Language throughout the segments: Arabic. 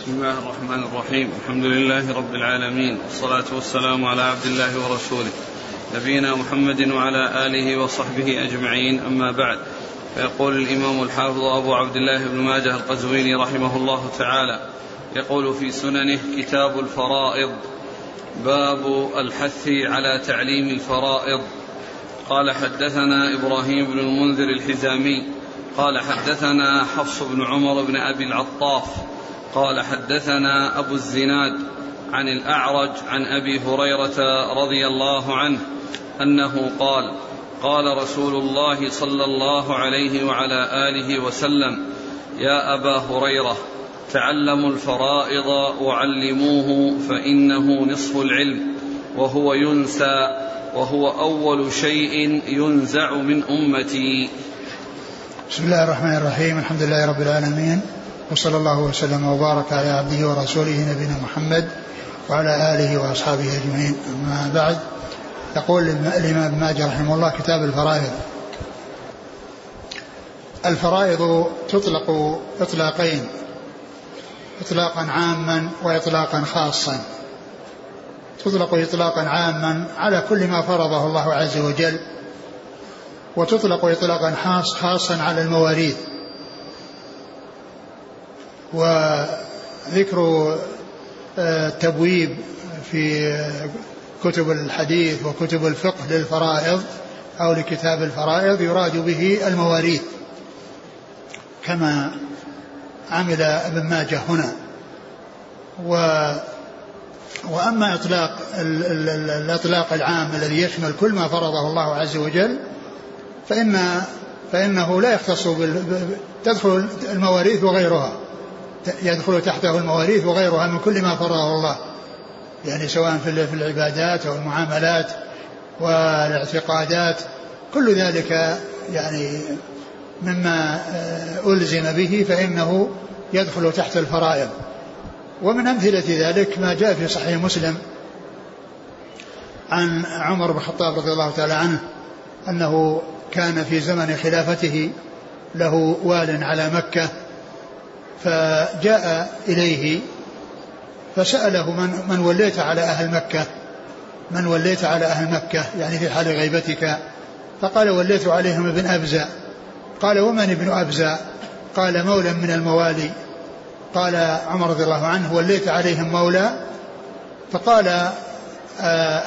بسم الله الرحمن الرحيم الحمد لله رب العالمين والصلاة والسلام على عبد الله ورسوله نبينا محمد وعلى آله وصحبه أجمعين أما بعد فيقول الإمام الحافظ أبو عبد الله بن ماجه القزويني رحمه الله تعالى يقول في سننه كتاب الفرائض باب الحث على تعليم الفرائض قال حدثنا إبراهيم بن المنذر الحزامي قال حدثنا حفص بن عمر بن أبي العطاف قال حدثنا أبو الزناد عن الأعرج عن أبي هريرة رضي الله عنه أنه قال قال رسول الله صلى الله عليه وعلى آله وسلم يا أبا هريرة تعلموا الفرائض وعلموه فإنه نصف العلم وهو ينسى وهو أول شيء ينزع من أمتي. بسم الله الرحمن الرحيم الحمد لله رب العالمين وصلى الله وسلم وبارك على عبده ورسوله نبينا محمد وعلى آله وأصحابه أجمعين. أما بعد يقول الإمام ابن ماجه رحمه الله كتاب الفرائض. الفرائض تطلق إطلاقين إطلاقا عاما وإطلاقا خاصا. تطلق إطلاقا عاما على كل ما فرضه الله عز وجل وتطلق إطلاقا خاص خاصا على المواريث. وذكر التبويب في كتب الحديث وكتب الفقه للفرائض أو لكتاب الفرائض يراد به المواريث كما عمل ابن ماجه هنا و وأما إطلاق الإطلاق العام الذي يشمل كل ما فرضه الله عز وجل فإن فإنه لا يختص. تدخل المواريث وغيرها يدخل تحته المواريث وغيرها من كل ما فرضه الله. يعني سواء في العبادات أو المعاملات والاعتقادات. كل ذلك يعني مما ألزم به فإنه يدخل تحت الفرائض. ومن أمثلة ذلك ما جاء في صحيح مسلم عن عمر بن الخطاب رضي الله تعالى عنه أنه كان في زمن خلافته له وال على مكة فجاء إليه فسأله من, من وليت على أهل مكة؟ من وليت على أهل مكة؟ يعني في حال غيبتك. فقال وليت عليهم ابن أبزة. قال ومن ابن أبزة؟ قال مولى من الموالي. قال عمر رضي الله عنه وليت عليهم مولى. فقال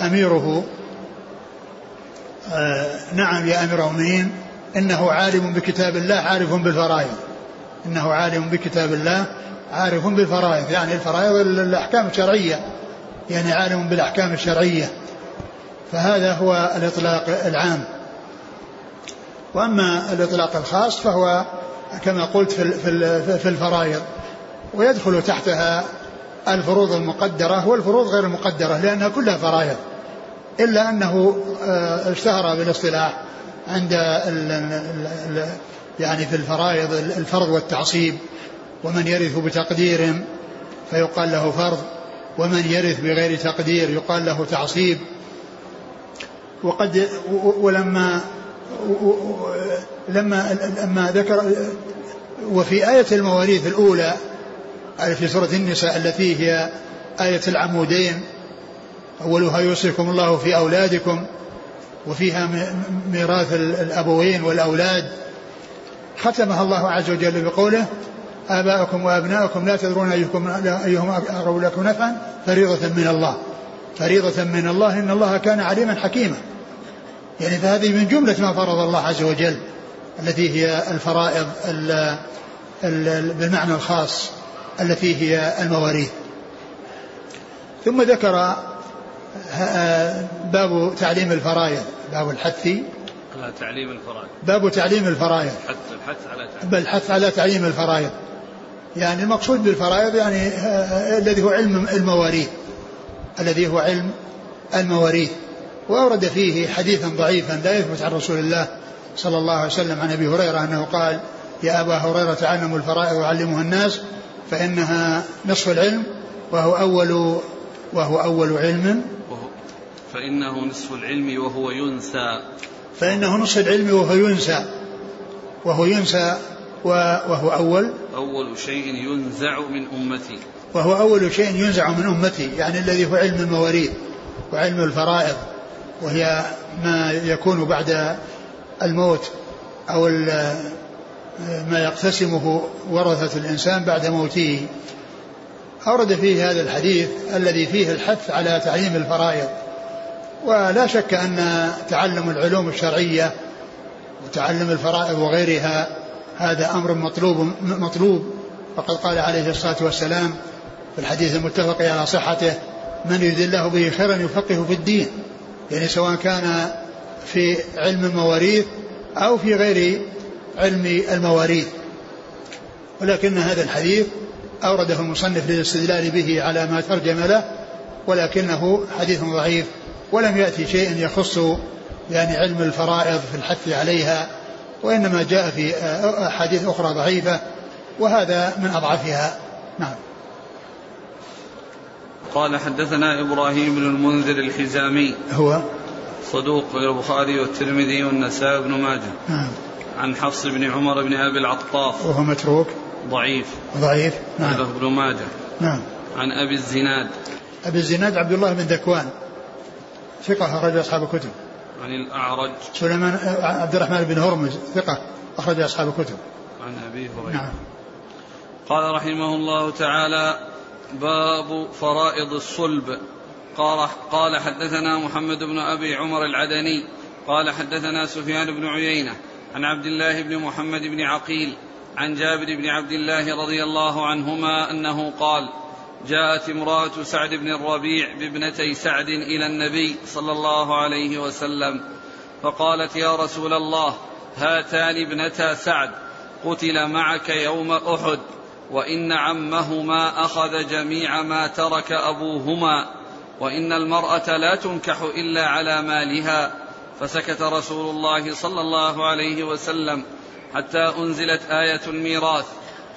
أميره نعم يا أمير المؤمنين إنه عالم بكتاب الله عارف بالفرائض. إنه عالم بكتاب الله عارف بالفرائض يعني الفرائض الأحكام الشرعية يعني عالم بالأحكام الشرعية. فهذا هو الإطلاق العام. وأما الإطلاق الخاص فهو كما قلت في في الفرائض. ويدخل تحتها الفروض المقدرة والفروض غير المقدرة لأنها كلها فرائض. إلا أنه اشتهر بالاصطلاح عند يعني في الفرائض الفرض والتعصيب ومن يرث بتقدير فيقال له فرض ومن يرث بغير تقدير يقال له تعصيب. وقد ولما لما لما ذكر وفي آية المواريث الأولى في سورة النساء التي هي آية العمودين أولها يوصيكم الله في أولادكم وفيها ميراث الأبوين والأولاد ختمها الله عز وجل بقوله آباؤكم وأبناؤكم لا تدرون أيكم أيهم أقرب لكم نفعا فريضة من الله. فريضة من الله إن الله كان عليما حكيما. يعني فهذه من جملة ما فرض الله عز وجل التي هي الفرائض ال ال بالمعنى الخاص التي هي المواريث. ثم ذكر باب تعليم الفرائض باب الحث تعليم الفرائض. باب تعليم الفرائض. الحث على تعليم. بل الحث على تعليم الفرائض. يعني المقصود بالفرائض يعني الذي هو علم المواريث. الذي هو علم المواريث. وأورد فيه حديثا ضعيفا لا يثبت عن رسول الله صلى الله عليه وسلم عن أبي هريرة أنه قال يا أبا هريرة تعلموا الفرائض وعلموها الناس فإنها نصف العلم وهو أول وهو أول علم. فإنه نصف العلم وهو ينسى. فإنه نصف العلم وهو ينسى وهو ينسى وهو أول. أول شيء ينزع من أمتي. وهو أول شيء ينزع من أمتي يعني الذي هو علم المواريث وعلم الفرائض وهي ما يكون بعد الموت أو ما يقتسمه ورثة الإنسان بعد موته. أورد فيه هذا الحديث الذي فيه الحث على تعليم الفرائض. ولا شك أن تعلم العلوم الشرعية وتعلم الفرائض وغيرها هذا أمر مطلوب مطلوب. فقد قال عليه الصلاة والسلام في الحديث المتفق على صحته من يريد الله به خيرا يفقه في الدين. يعني سواء كان في علم المواريث أو في غير علم المواريث. ولكن هذا الحديث أورده المصنف للاستدلال به على ما ترجم له ولكنه حديث ضعيف. ولم يأتي شيء يخص يعني علم الفرائض في الحث عليها وإنما جاء في أحاديث أخرى ضعيفة وهذا من أضعفها. نعم. قال حدثنا إبراهيم بن المنذر الحزامي. هو؟ صدوق البخاري والترمذي والنسائي بن ماجه. نعم. عن حفص بن عمر بن أبي العطاف. وهو متروك؟ ضعيف. ضعيف؟ نعم. ابن ماجه. نعم. عن أبي الزناد. أبي الزناد عبد الله بن ذكوان ثقة أخرج أصحاب الكتب. عن الأعرج. سليمان عبد الرحمن بن هرمز ثقة أخرج أصحاب الكتب. عن أبي هريرة. نعم. قال رحمه الله تعالى باب فرائض الصلب. قال قال حدثنا محمد بن أبي عمر العدني قال حدثنا سفيان بن عيينة عن عبد الله بن محمد بن عقيل عن جابر بن عبد الله رضي الله عنهما أنه قال جاءت امرأة سعد بن الربيع بابنتي سعد إلى النبي صلى الله عليه وسلم فقالت يا رسول الله هاتان ابنتا سعد قتل معك يوم أحد وإن عمهما أخذ جميع ما ترك أبوهما وإن المرأة لا تنكح إلا على مالها فسكت رسول الله صلى الله عليه وسلم حتى أنزلت آية الميراث.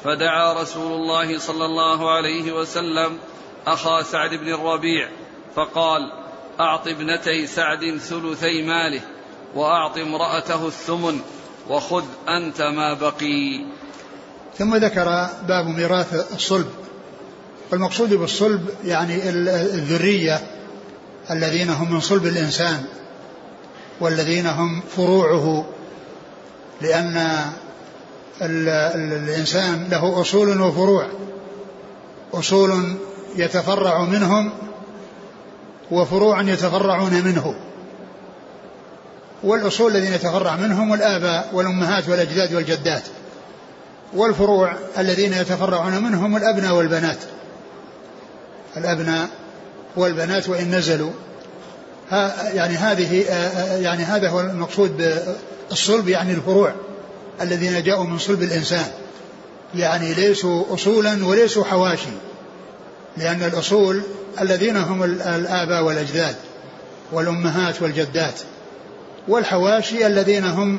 فدعا رسول الله صلى الله عليه وسلم أخا سعد بن الربيع فقال أعط ابنتي سعد ثلثي ماله وأعط امرأته الثمن وخذ أنت ما بقي. ثم ذكر باب ميراث الصلب. والمقصود بالصلب يعني الذرية الذين هم من صلب الإنسان والذين هم فروعه ال الإنسان له أصول وفروع أصول يتفرع منهم وفروع يتفرعون منه. والأصول الذين يتفرع منهم الآباء والأمهات والأجداد والجدات والفروع الذين يتفرعون منهم الأبناء والبنات. الأبناء والبنات وإن نزلوا ها يعني هذه يعني هذا هو المقصود بالصلب يعني الفروع. الذين جاءوا من صلب الإنسان. يعني ليسوا أصولا وليسوا حواشي. لأن الأصول الذين هم الآباء والأجداد والأمهات والجدات. والحواشي الذين هم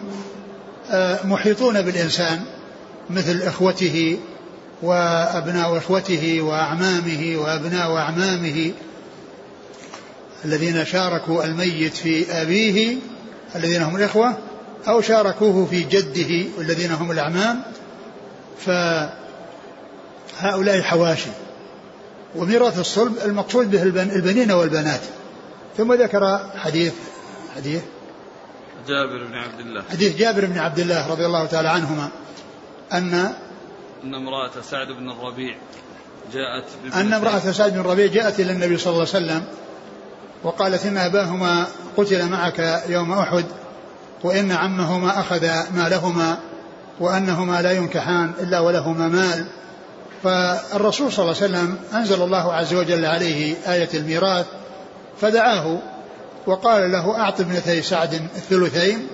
محيطون بالإنسان مثل إخوته وأبناء إخوته وأعمامه وأبناء أعمامه. الذين شاركوا الميت في أبيه الذين هم الإخوة أو شاركوه في جده الذين هم الأعمام فهؤلاء حواشي. وميراث الصلب المقصود به البنين والبنات. ثم ذكر حديث حديث؟ جابر بن عبد الله. حديث جابر بن عبد الله رضي الله تعالى عنهما أن أن امرأة سعد بن الربيع جاءت أن امرأة سعد بن الربيع جاءت إلى النبي صلى الله عليه وسلم وقالت إن أباهما قتل معك يوم أحد وإن عمهما أخذ مالهما وأنهما لا ينكحان إلا ولهما مال. فالرسول صلى الله عليه وسلم أنزل الله عز وجل عليه آية الميراث فدعاه وقال له أعط ابنتي سعد الثلثين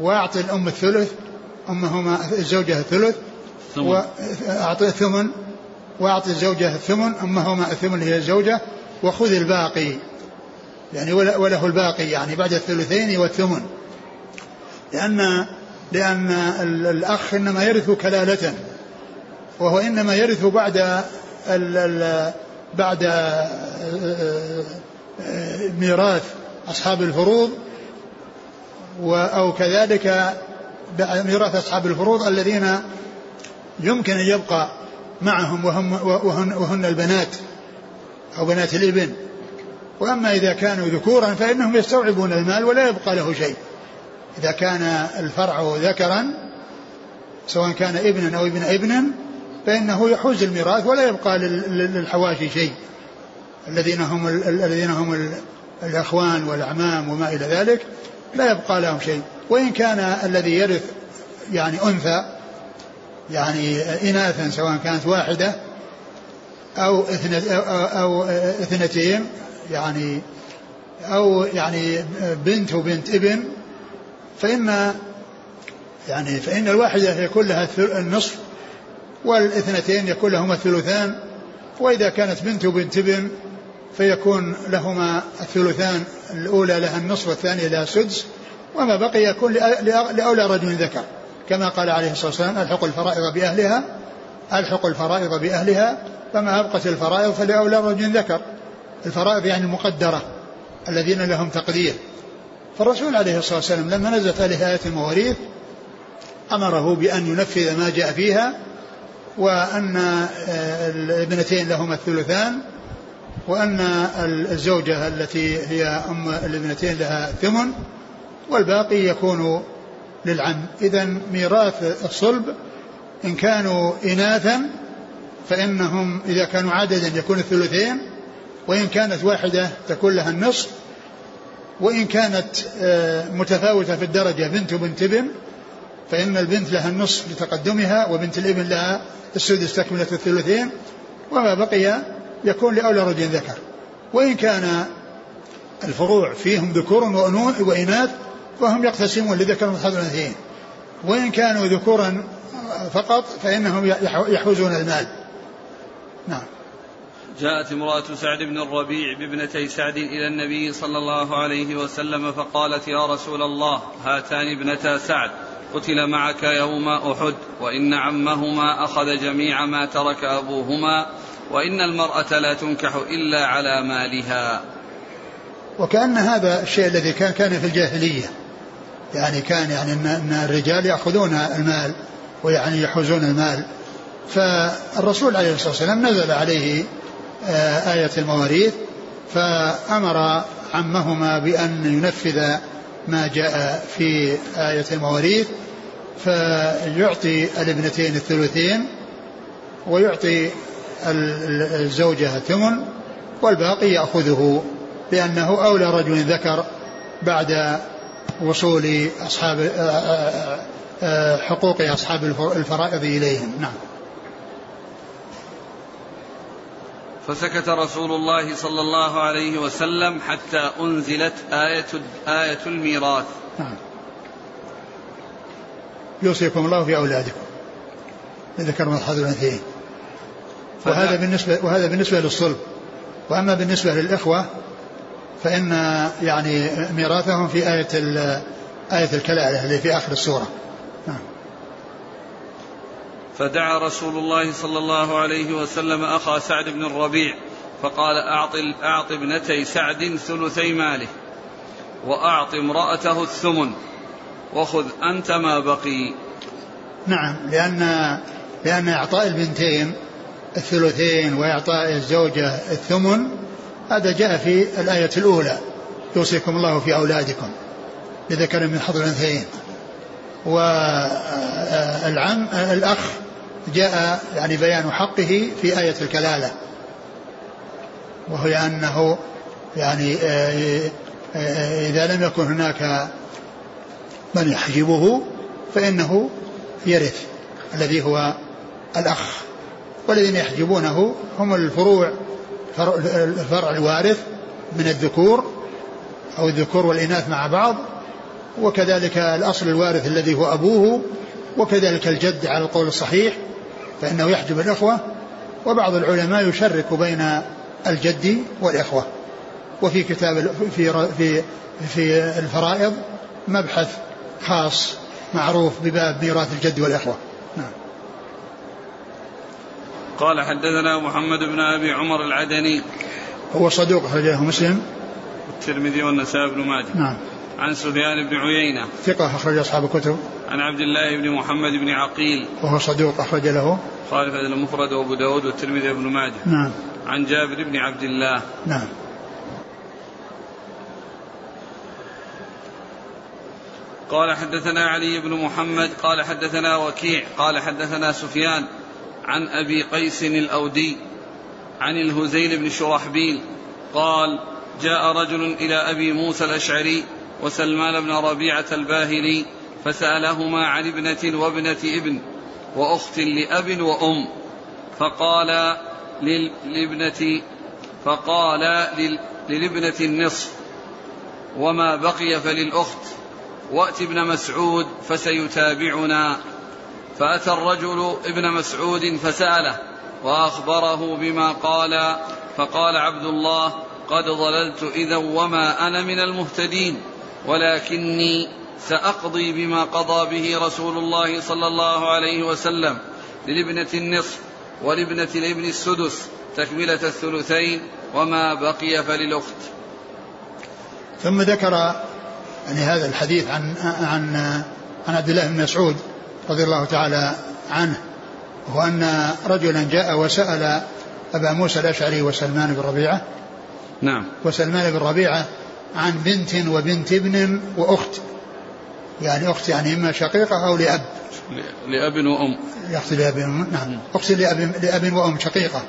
وأعط الأم الثلث أمهما الزوجة الثلث وأعطي الثمن وأعطي الزوجة الثمن أمهما الثمن هي الزوجة وخذ الباقي. يعني وله الباقي يعني بعد الثلثين والثمن. لأن لأن الأخ إنما يرث كلالة وهو إنما يرث بعد ال ال بعد ميراث أصحاب الفروض أو كذلك ميراث أصحاب الفروض الذين يمكن أن يبقى معهم وهم وهن, وهن البنات أو بنات الإبن. وأما إذا كانوا ذكورا فإنهم يستوعبون المال ولا يبقى له شيء. إذا كان الفرع ذكرا سواء كان ابنا أو ابن ابن فإنه يحوز الميراث ولا يبقى للحواشي شيء. الذين هم الذين هم الأخوان والأعمام وما إلى ذلك لا يبقى لهم شيء. وإن كان الذي يرث يعني أنثى يعني إناثا سواء كانت واحدة أو أو اثنتين يعني أو يعني بنت وبنت ابن فإن يعني فإن الواحدة يكون لها النصف والاثنتين يكون لهما الثلثان وإذا كانت بنت وبنت ابن فيكون لهما الثلثان الأولى لها النصف والثانية لها السدس وما بقي يكون لأولى رجل ذكر. كما قال عليه الصلاة والسلام ألحق الفرائض بأهلها ألحق الفرائض بأهلها فما أبقت الفرائض فلأولى رجل ذكر. الفرائض يعني المقدرة الذين لهم تقدير. فالرسول عليه الصلاة والسلام لما نزلت عليه آية المواريث أمره بأن ينفذ ما جاء فيها وأن آه، الابنتين لهما الثلثان وأن الزوجة التي هي أم الابنتين لها ثمن والباقي يكون للعم. إذا ميراث الصلب إن كانوا إناثا فإنهم إذا كانوا عددا يكون الثلثين وإن كانت واحدة تكون لها النصف وإن كانت آه، متفاوتة في الدرجة بنت وبنت ابن فإن البنت لها النصف لتقدمها وبنت الابن لها السدس تكملة الثلثين وما بقي يكون لأولى رجل ذكر. وإن كان الفروع فيهم ذكور وإناث فهم يقتسمون لذكر مثل الأنثيين وإن كانوا ذكورا فقط فإنهم يحوزون المال. نعم. جاءت امرأة سعد بن الربيع بابنتي سعد إلى النبي صلى الله عليه وسلم فقالت يا رسول الله هاتان ابنتا سعد قتل معك يوم أحد وإن عمهما أخذ جميع ما ترك أبوهما وإن المرأة لا تنكح إلا على مالها. وكأن هذا الشيء الذي كان كان في الجاهلية. يعني كان يعني أن الرجال يأخذون المال ويعني يحوزون المال. فالرسول عليه الصلاة والسلام نزل عليه آية المواريث فأمر عمهما بأن ينفذ ما جاء في آية المواريث فيعطي الابنتين الثلثين ويعطي الزوجة الثمن والباقي يأخذه لأنه أولى رجل ذكر بعد وصول أصحاب آه، آه، آه، حقوق أصحاب الفرائض إليهم. نعم. فسكت رسول الله صلى الله عليه وسلم حتى أنزلت آية آية الميراث. نعم. يوصيكم الله في أولادكم. لذكر من حظ الأنثيين وهذا بالنسبة وهذا بالنسبة للصلب. وأما بالنسبة للإخوة فإن يعني ميراثهم في آية آية الكلالة اللي في آخر السورة. نعم. فدعا رسول الله صلى الله عليه وسلم أخا سعد بن الربيع فقال أعط أعط ابنتي سعد ثلثي ماله وأعط امرأته الثمن وخذ أنت ما بقي. نعم لأن لأن إعطاء البنتين الثلثين وإعطاء الزوجة الثمن هذا جاء في الآية الأولى. يوصيكم الله في أولادكم لذكر من حظ الأنثيين. والعم الأخ جاء يعني بيان حقه في آية الكلالة وهي أنه يعني إذا لم يكن هناك من يحجبه فإنه يرث الذي هو الأخ والذين يحجبونه هم الفروع الفرع الوارث من الذكور أو الذكور والإناث مع بعض وكذلك الأصل الوارث الذي هو أبوه وكذلك الجد على القول الصحيح فإنه يحجب الإخوة وبعض العلماء يشرك بين الجد والإخوة. وفي كتاب في في في الفرائض مبحث خاص معروف بباب ميراث الجد والإخوة. نعم. قال حدثنا محمد بن أبي عمر العدني. هو صدوق أخرجه مسلم. الترمذي والنسائي بن ماجه. نعم. عن سفيان بن عيينة. ثقة أخرج أصحاب الكتب. عن عبد الله بن محمد بن عقيل. وهو صدوق أخرج له. خالف المفرد وأبو داود والترمذي وابن ماجه. نعم. عن جابر بن عبد الله. نعم. قال حدثنا علي بن محمد قال حدثنا وكيع قال حدثنا سفيان عن أبي قيس الأودي عن الهزيل بن شرحبيل قال جاء رجل إلى أبي موسى الأشعري وسلمان بن ربيعة الباهلي فسألهما عن ابنة وابنة ابن وأخت لأب وأم فقال للابنه فقال للابنة النصف وما بقي فللأخت وأت ابن مسعود فسيتابعنا فأتى الرجل ابن مسعود فسأله وأخبره بما قال فقال عبد الله قد ضللت إذا وما أنا من المهتدين. ولكني سأقضي بما قضى به رسول الله صلى الله عليه وسلم للابنة النصف ولابنة الابن السدس تكملة الثلثين وما بقي فللأخت. ثم ذكر يعني هذا الحديث عن عن عن عبد الله بن مسعود رضي الله تعالى عنه وهو أن رجلا جاء وسأل أبا موسى الأشعري وسلمان بن ربيعة. نعم. وسلمان بن ربيعة عن بنت وبنت ابن وأخت. يعني أخت يعني إما شقيقة أو لأب. لأب وأم. أخت لأب نعم. أخت لأب, لأب وأم شقيقة.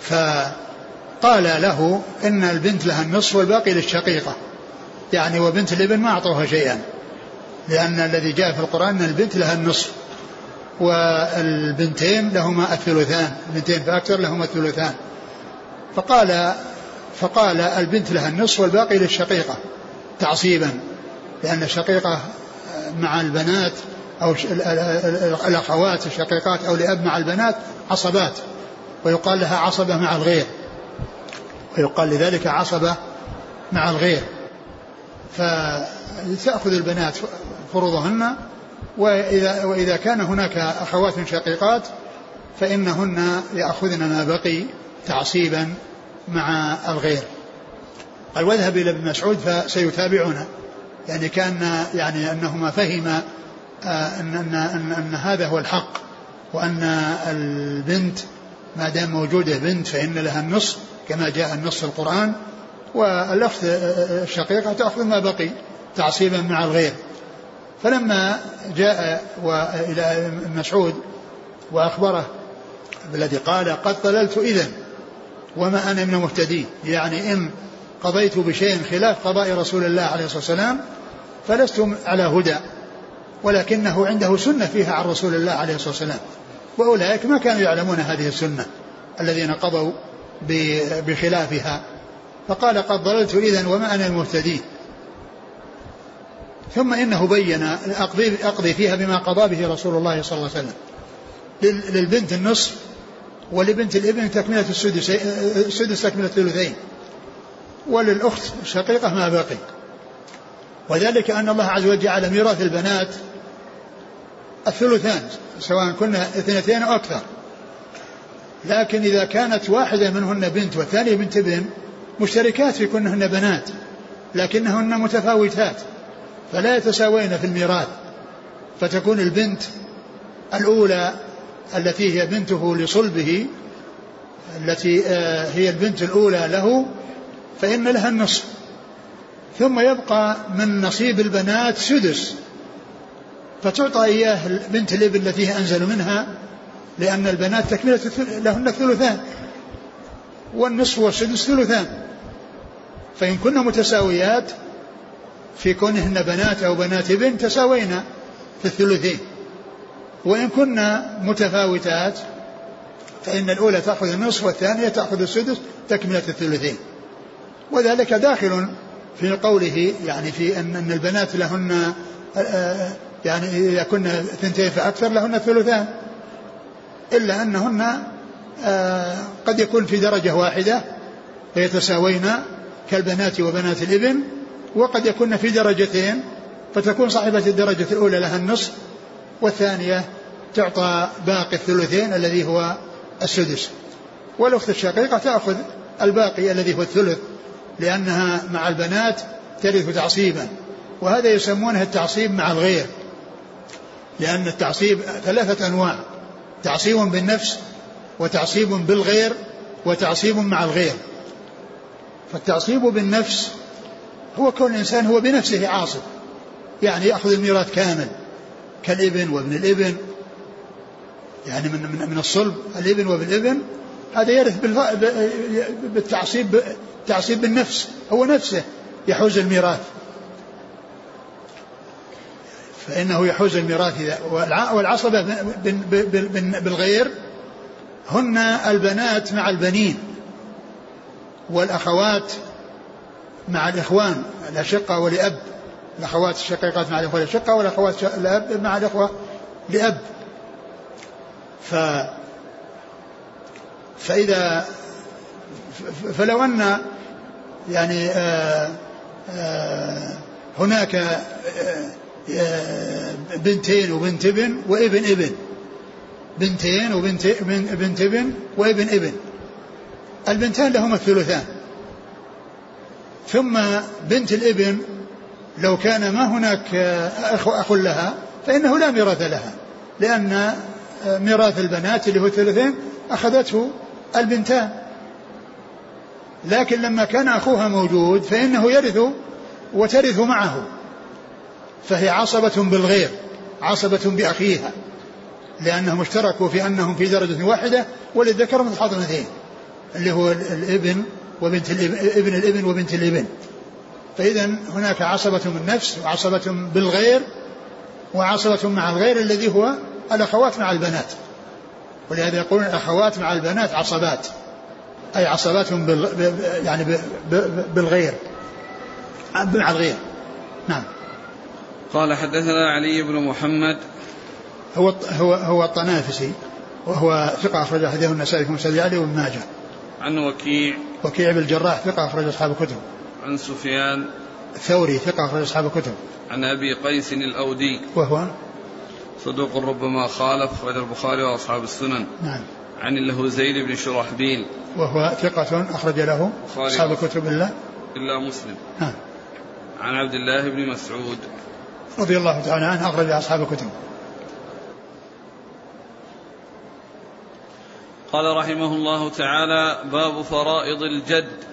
فقال له إن البنت لها النصف والباقي للشقيقة. يعني وبنت الابن ما أعطوها شيئا. لأن الذي جاء في القرآن أن البنت لها النصف. والبنتين لهما الثلثان. البنتين فأكثر لهما الثلثان. فقال فقال البنت لها النصف والباقي للشقيقة تعصيبا لأن الشقيقة مع البنات أو الأخوات الشقيقات أو لأب مع البنات عصبات ويقال لها عصبة مع الغير ويقال لذلك عصبة مع الغير. فتأخذ البنات فروضهن وإذا, وإذا كان هناك أخوات شقيقات فإنهن يأخذن ما بقي تعصيبا مع الغير. قال واذهب إلى ابن مسعود فسيتابعنا. يعني كأن يعني أنهما فهما آه، أن, أن, أن, أن هذا هو الحق وأن البنت ما دام موجودة بنت فإن لها النصف كما جاء النص في القرآن. والأخت الشقيقة تأخذ ما بقي تعصيبا مع الغير. فلما جاء إلى مسعود وأخبره بالذي قال قد ضللت إذا وما أنا من المهتدين يعني إن قضيت بشيء خلاف قضاء رسول الله عليه الصلاة والسلام فلست على هدى ولكنه عنده سنة فيها عن رسول الله عليه الصلاة والسلام. وأولئك ما كانوا يعلمون هذه السنة الذين قضوا بخلافها. فقال قد ضللت إذا وما أنا المهتدين ثم إنه بين أقضي, أقضي فيها بما قضى به رسول الله صلى الله عليه وسلم. للبنت النصف ولبنت الابن تكملة السدس السدس تكملة الثلثين. وللأخت الشقيقة ما بقي. وذلك أن الله عز وجل جعل ميراث البنات الثلثان سواء كنا اثنتين أو أكثر. لكن إذا كانت واحدة منهن بنت والثانية بنت ابن مشتركات في كونهن بنات لكنهن متفاوتات فلا يتساوين في الميراث. فتكون البنت الأولى التي هي بنته لصلبه التي آه، هي البنت الأولى له فإن لها النصف. ثم يبقى من نصيب البنات سدس. فتعطى إياه بنت الابن التي هي أنزل منها لأن البنات تكملة لهن الثلثان. والنصف والسدس ثلثان. فإن كن متساويات في كونهن بنات أو بنات ابن تساوينا في الثلثين. وإن كنا متفاوتات فإن الأولى تأخذ النصف والثانية تأخذ السدس تكملة الثلثين. وذلك داخل في قوله يعني في أن, البنات لهن يعني إذا كن اثنتين فأكثر لهن الثلثان. إلا أنهن قد يكون في درجة واحدة فيتساوين كالبنات وبنات الإبن وقد يكون في درجتين فتكون صاحبة الدرجة الأولى لها النصف والثانية تعطى باقي الثلثين الذي هو السدس. والأخت الشقيقة تأخذ الباقي الذي هو الثلث لأنها مع البنات ترث تعصيبا وهذا يسمونه التعصيب مع الغير لأن التعصيب ثلاثة أنواع تعصيب بالنفس وتعصيب بالغير وتعصيب مع الغير. فالتعصيب بالنفس هو كون الإنسان هو بنفسه عاصب يعني يأخذ الميراث كامل. كالإبن وابن الإبن. يعني من من, من الصلب الإبن وابن الإبن. هذا يرث بالتعصيب تعصيب بالنفس. هو نفسه يحوز الميراث. فإنه يحوز الميراث. والعصبة بالغير هن البنات مع البنين. والأخوات مع الإخوان الأشقة ولأب الأخوات الشقيقات مع الإخوة الأشقة والأخوات الأب مع الإخوة لأب. ف فإذا فلو أن يعني آآ آآ هناك آآ بنتين وبنت ابن وابن ابن. بنتين وبنت بنت ابن وابن ابن. البنتان لهما الثلثان. ثم بنت الابن لو كان ما هناك أخ, لها فإنه لا ميراث لها لأن ميراث البنات اللي هو الثلثين أخذته البنتان. لكن لما كان أخوها موجود فإنه يرث وترث معه. فهي عصبة بالغير عصبة بأخيها لأنهم اشتركوا في أنهم في درجة واحدة وللذكر مثل حظ اللي هو الابن وبنت الابن ابن الابن وبنت الابن. فإذا هناك عصبة بالنفس وعصبة بالغير وعصبة مع الغير الذي هو الأخوات مع البنات. ولهذا يقولون الأخوات مع البنات عصبات. أي عصبات يعني بالغير. مع الغير. نعم. قال حدثنا علي بن محمد. هو هو هو الطنافسي وهو ثقة أخرج حديث النسائي في مسجد علي وابن ماجه. عن وكيع. وكيع بن الجراح ثقة أخرج أصحاب الكتب. عن سفيان ثوري ثقة أخرج أصحاب الكتب. عن أبي قيس الأودي وهو صدوق ربما خالف أخرج البخاري وأصحاب السنن. نعم. عن له زيد بن شرحبيل وهو ثقة أخرج له أصحاب الكتب إلا إلا مسلم. نعم. عن عبد الله بن مسعود رضي الله تعالى عنه أخرج أصحاب الكتب. قال رحمه الله تعالى باب فرائض الجد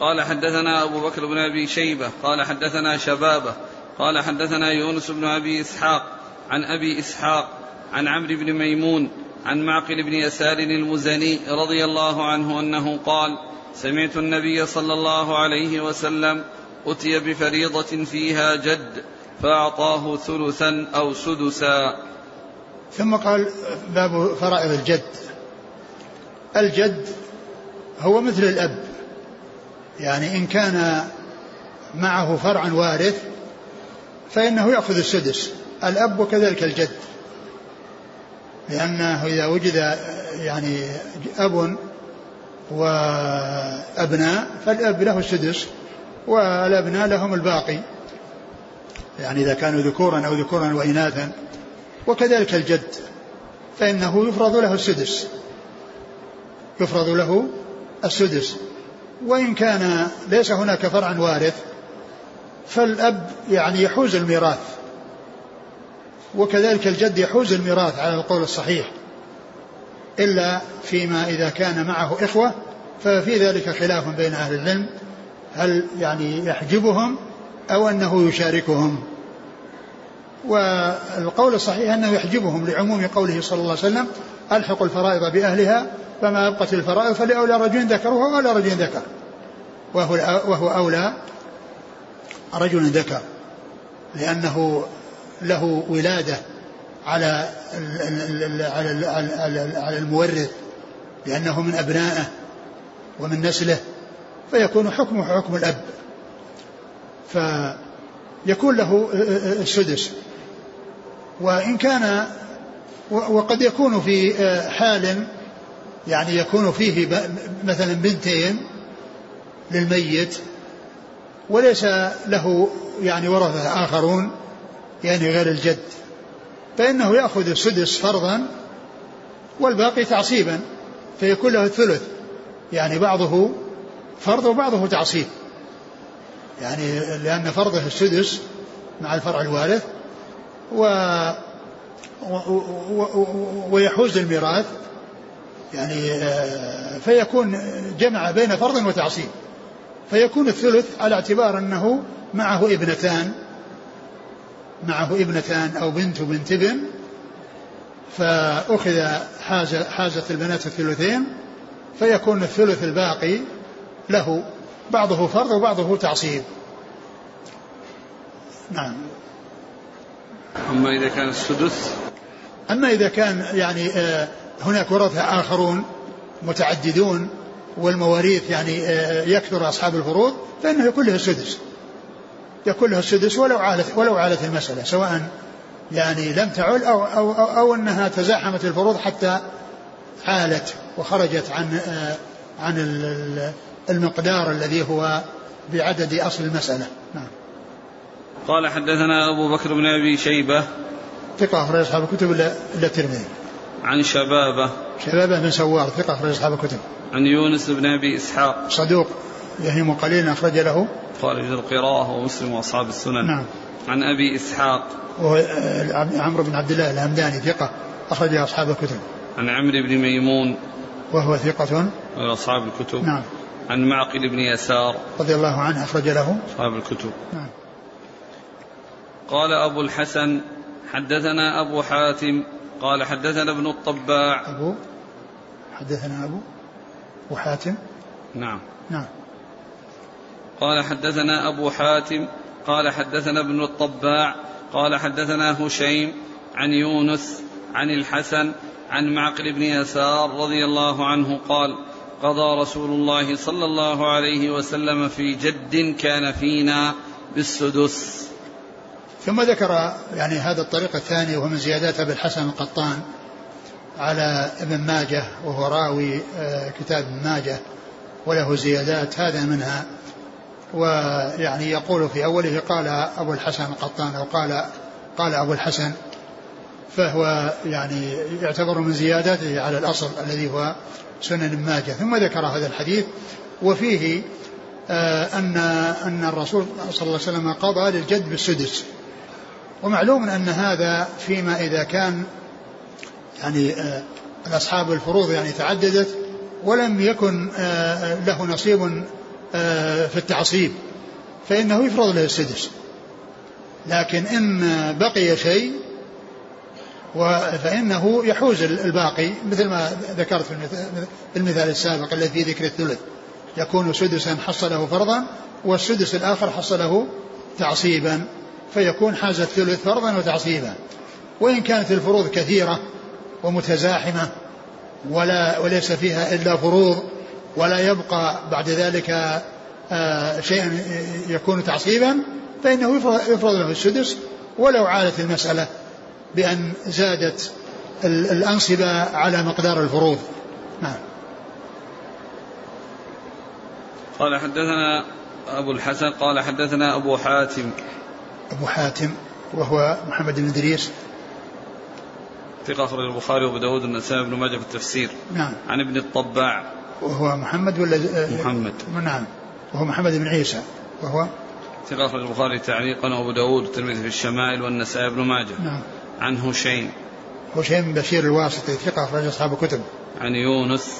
قال حدثنا أبو بكر بن أبي شيبة قال حدثنا شبابة قال حدثنا يونس بن أبي إسحاق عن أبي إسحاق عن عمرو بن ميمون عن معقل بن يسار المزني رضي الله عنه أنه قال سمعت النبي صلى الله عليه وسلم أتي بفريضة فيها جد فأعطاه ثلثا أو سدسا. ثم قال باب فرائض الجد. الجد هو مثل الأب. يعني إن كان معه فرع وارث فإنه يأخذ السدس الأب وكذلك الجد. لأنه إذا وجد يعني أب وأبناء فالأب له السدس والأبناء لهم الباقي. يعني إذا كانوا ذكورا أو ذكورا وإناثا وكذلك الجد فإنه يفرض له السدس. يفرض له السدس. وإن كان ليس هناك فرع وارث فالأب يعني يحوز الميراث وكذلك الجد يحوز الميراث على القول الصحيح إلا فيما إذا كان معه إخوة ففي ذلك خلاف بين أهل العلم هل يعني يحجبهم أو أنه يشاركهم. والقول الصحيح أنه يحجبهم لعموم قوله صلى الله عليه وسلم ألحق الفرائض بأهلها فما أبقت الفرائض فلأولى رجل ذكرها ولا رجل ذكر. وهو, وهو أولى رجل ذكر. لأنه له ولادة على على على المورث لأنه من أبنائه ومن نسله فيكون حكمه حكم الأب. فيكون له السدس. وإن كان وقد يكون في حال يعني يكون فيه مثلا بنتين للميت وليس له يعني ورثة آخرون يعني غير الجد فإنه يأخذ السدس فرضا والباقي تعصيبا فيكون له الثلث يعني بعضه فرض وبعضه تعصيب. يعني لأن فرضه السدس مع الفرع الوارث و ويحوز الميراث يعني آه، فيكون جمع بين فرض وتعصيب. فيكون الثلث على اعتبار أنه معه ابنتان معه ابنتان أو بنت بنت ابن. فأخذ حاز حازت البنات الثلثين فيكون الثلث الباقي له بعضه فرض وبعضه تعصيب. نعم. أما إذا كان السدس؟ أما إذا كان يعني آه، هناك ورثة آخرون متعددون والمواريث يعني آه، يكثر أصحاب الفروض فإنه يكون له السدس. يكون له السدس ولو عالت ولو عالت المسألة سواء يعني لم تعل أو, أو, أو, أو أنها تزاحمت الفروض حتى عالت وخرجت عن آه، عن المقدار الذي هو بعدد أصل المسألة. نعم. قال حدثنا أبو بكر بن أبي شيبة ثقة أخرج أصحاب الكتب إلا الترمذي. عن شبابة. شبابة بن سوار ثقة أخرج أصحاب الكتب. عن يونس بن أبي إسحاق. صدوق يهم قليلا أخرج له. خارج القراءة ومسلم وأصحاب السنن. نعم. عن أبي إسحاق. وهو آه، عمرو بن عبد الله الهمداني ثقة أخرج أصحاب الكتب. عن عمرو بن ميمون. وهو ثقة. أصحاب الكتب. نعم. عن معقل بن يسار. رضي الله عنه أخرج له. أصحاب الكتب. نعم. قال أبو الحسن حدثنا أبو حاتم قال حدثنا ابن الطباع. أبو حدثنا أبو وحاتم نعم. نعم. قال حدثنا أبو حاتم قال حدثنا ابن الطباع قال حدثنا هشيم عن يونس عن الحسن عن معقل بن يسار رضي الله عنه قال قضى رسول الله صلى الله عليه وسلم في جد كان فينا بالسدس. ثم ذكر يعني هذا الطريق الثاني وهو من زيادات أبي الحسن القطان على ابن ماجه وهو راوي آه، كتاب ابن ماجه وله زيادات هذا منها. ويعني يقول في أوله قال أبو الحسن القطان أو قال قال أبو الحسن فهو يعني يعتبر من زياداته على الأصل الذي هو سنن ماجه. ثم ذكر هذا الحديث وفيه آه، أن أن الرسول صلى الله عليه وسلم قضى للجد بالسدس. ومعلوم أن هذا فيما إذا كان يعني آه، أصحاب الفروض يعني تعددت ولم يكن آه، له نصيب آه، في التعصيب فإنه يفرض له السدس. لكن إن بقي شيء فإنه يحوز الباقي مثل ما ذكرت في المثال السابق الذي في ذكر الثلث. يكون سدسا حصله فرضا والسدس الآخر حصله تعصيبا. فيكون حاز الثلث فرضا وتعصيبا. وإن كانت الفروض كثيرة ومتزاحمة ولا وليس فيها إلا فروض ولا يبقى بعد ذلك آه، شيء يكون تعصيبا فإنه يفرض له السدس. ولو عالت المسألة بأن زادت الأنصبة على مقدار الفروض. نعم. قال حدثنا أبو الحسن قال حدثنا أبو حاتم أبو حاتم وهو محمد بن إدريس ثقة أخرج البخاري وأبو داود والنسائي بن ماجه في التفسير. نعم. عن ابن الطباع. وهو محمد ولا محمد. نعم. وهو محمد بن عيسى. وهو ثقة أخرج البخاري تعليقا وأبو داود والترمذي في الشمائل والنسائي بن ماجه. نعم. عن هشيم. هشيم بن بشير الواسطي ثقة أخرج أصحاب الكتب. عن يونس.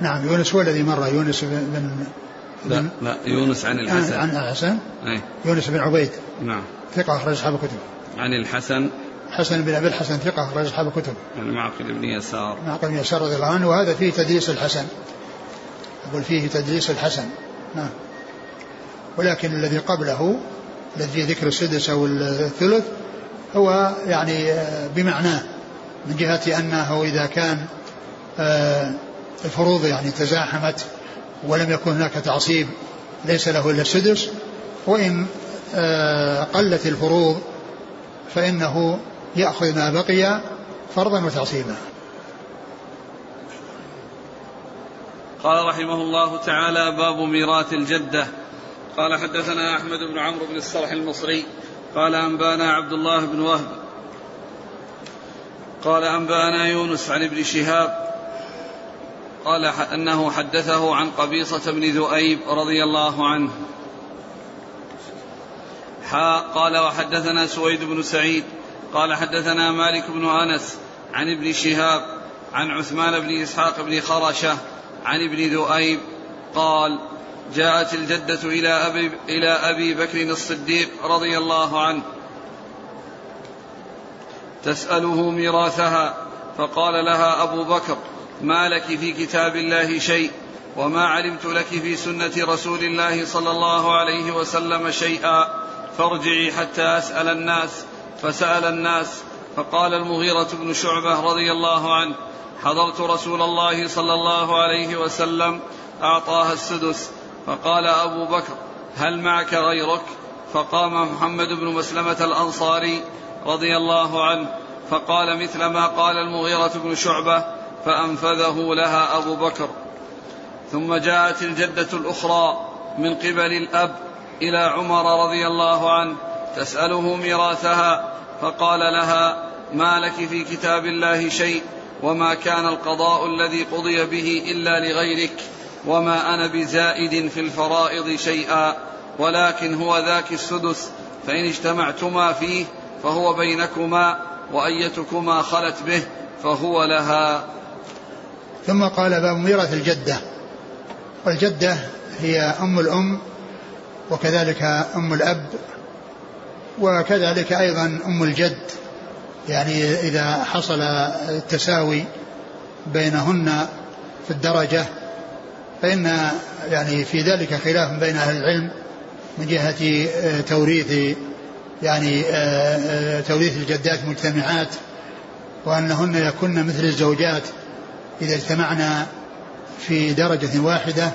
نعم يونس هو الذي مر يونس بن لا لا يونس عن الحسن. عن الحسن. أي. يونس بن عبيد. نعم. ثقة أخرج أصحاب الكتب. عن الحسن. حسن بن أبي الحسن ثقة أخرج أصحاب الكتب. عن معقل بن يسار. معقل بن يسار رضي الله عنه وهذا فيه تدليس الحسن. يقول فيه تدليس الحسن. نعم. ولكن الذي قبله الذي فيه ذكر السدس أو الثلث هو يعني بمعناه من جهة أنه إذا كان آه، الفروض يعني تزاحمت ولم يكن هناك تعصيب ليس له إلا السدس وإن آه، قلت الفروض فإنه يأخذ ما بقي فرضا وتعصيبا. قال رحمه الله تعالى باب ميراث الجدة. قال حدثنا أحمد بن عمرو بن الصرح المصري. قال أنبأنا عبد الله بن وهب. قال أنبأنا يونس عن ابن شهاب. قال أنه حدثه عن قبيصة بن ذؤيب رضي الله عنه. حا قال وحدثنا سويد بن سعيد قال حدثنا مالك بن أنس عن ابن شهاب عن عثمان بن إسحاق بن خرشة عن ابن ذؤيب قال جاءت الجدة إلى أبي, إلى أبي بكر الصديق رضي الله عنه تسأله ميراثها فقال لها أبو بكر ما لك في كتاب الله شيء؟ وما علمت لك في سنة رسول الله صلى الله عليه وسلم شيئا؟ فارجعي حتى أسأل الناس. فسأل الناس فقال المغيرة بن شعبة رضي الله عنه حضرت رسول الله صلى الله عليه وسلم أعطاها السدس. فقال أبو بكر هل معك غيرك؟ فقام محمد بن مسلمة الأنصاري رضي الله عنه فقال مثل ما قال المغيرة بن شعبة فأنفذه لها أبو بكر. ثم جاءت الجدة الأخرى من قبل الأب إلى عمر رضي الله عنه تسأله ميراثها فقال لها ما لك في كتاب الله شيء وما كان القضاء الذي قضي به إلا لغيرك وما أنا بزائد في الفرائض شيئا ولكن هو ذاك السدس فإن اجتمعتما فيه فهو بينكما وأيتكما خلت به فهو لها. ثم قال باب ميراث الجدة. والجدة هي أم الأم وكذلك أم الأب وكذلك أيضا أم الجد. يعني إذا حصل التساوي بينهن في الدرجة فإن يعني في ذلك خلاف بين أهل العلم من جهة آه، توريث يعني آه، آه، توريث الجدات مجتمعات وأنهن يكن مثل الزوجات إذا اجتمعنا في درجة واحدة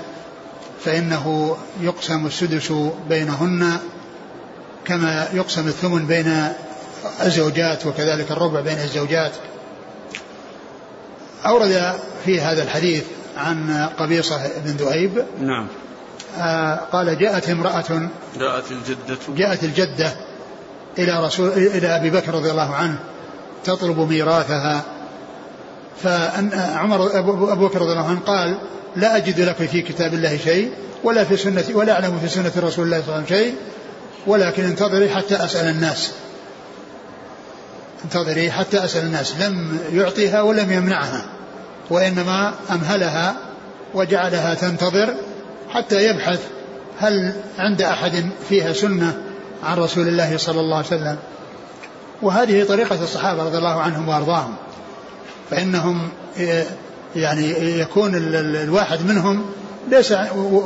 فإنه يقسم السدس بينهن كما يقسم الثمن بين الزوجات وكذلك الربع بين الزوجات. أورد في هذا الحديث عن قبيصة بن ذؤيب نعم. آه قال جاءت امرأة جاءت الجدة. جاءت الجدة إلى رسول إلى أبي بكر رضي الله عنه تطلب ميراثها. فأن عمر أبو بكر رضي الله عنه قال لا أجد لك في كتاب الله شيء ولا في سنة ولا أعلم في سنة رسول الله صلى الله عليه وسلم شيء ولكن انتظري حتى أسأل الناس. انتظري حتى أسأل الناس. لم يعطيها ولم يمنعها وإنما أمهلها وجعلها تنتظر حتى يبحث هل عند أحد فيها سنة عن رسول الله صلى الله عليه وسلم. وهذه طريقة الصحابة رضي الله عنهم وأرضاهم. فإنهم يعني يكون الواحد منهم ليس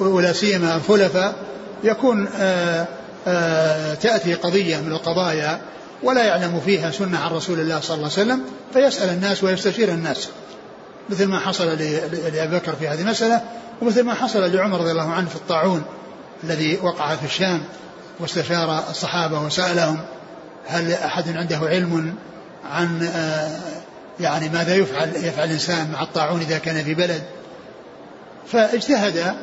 ولا سيما الخلفاء يكون آه، آه، تأتي قضية من القضايا ولا يعلم فيها سنة عن رسول الله صلى الله عليه وسلم فيسأل الناس ويستشير الناس. مثل ما حصل لأبي بكر في هذه المسألة ومثل ما حصل لعمر رضي الله عنه في الطاعون الذي وقع في الشام واستشار الصحابة وسألهم هل أحد عنده علم عن آه، يعني ماذا يفعل؟ يفعل الإنسان مع الطاعون إذا كان في بلد. فاجتهد.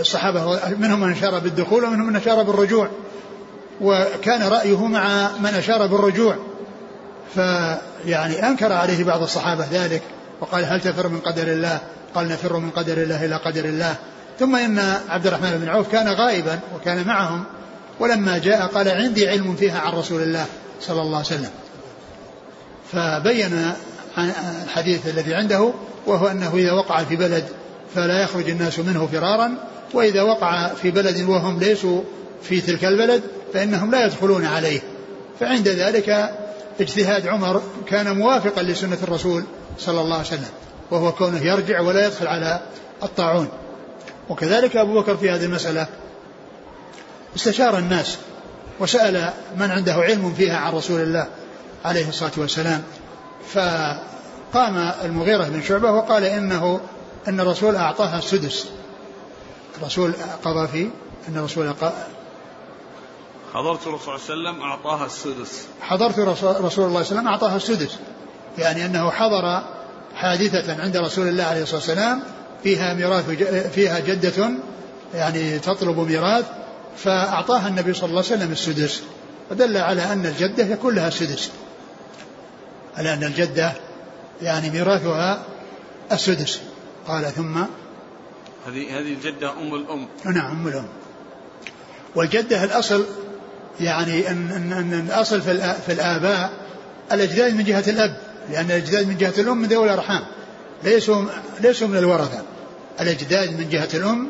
الصحابة منهم من أشار بالدخول ومنهم من أشار بالرجوع. وكان رأيه مع من أشار بالرجوع. فيعني أنكر عليه بعض الصحابة ذلك. وقال هل تفر من قدر الله؟ قال نفر من قدر الله إلى قدر الله. ثم إن عبد الرحمن بن عوف كان غائبا وكان معهم. ولما جاء قال عندي علم فيها عن رسول الله صلى الله عليه وسلم. فبين الحديث الذي عنده وهو أنه إذا وقع في بلد فلا يخرج الناس منه فرارا وإذا وقع في بلد وهم ليسوا في تلك البلد فإنهم لا يدخلون عليه. فعند ذلك اجتهاد عمر كان موافقا لسنة الرسول صلى الله عليه وسلم وهو كونه يرجع ولا يدخل على الطاعون. وكذلك أبو بكر في هذه المسألة استشار الناس وسأل من عنده علم فيها عن رسول الله. عليه الصلاة والسلام. فقام المغيرة بن شعبة وقال إنه أن الرسول أعطاها السدس. الرسول قضى في أن الرسول حضرت الرسول صلى الله عليه وسلم أعطاها السدس. حضرت رسول الله صلى الله عليه وسلم أعطاها السدس. يعني أنه حضر حادثة عند رسول الله عليه الصلاة والسلام فيها ميراث فيها جدة يعني تطلب ميراث فأعطاها النبي صلى الله عليه وسلم السدس. ودل على أن الجدة يكون لها السدس على أن الجدة يعني ميراثها السدس. قال ثم هذه هذه الجدة أم الأم. نعم أم الأم. والجدة الأصل يعني أن, أن, أن الأصل في, في الآباء الأجداد من جهة الأب لأن الأجداد من جهة الأم من ذوي الأرحام. ليسوا ليسوا من الورثة. الأجداد من جهة الأم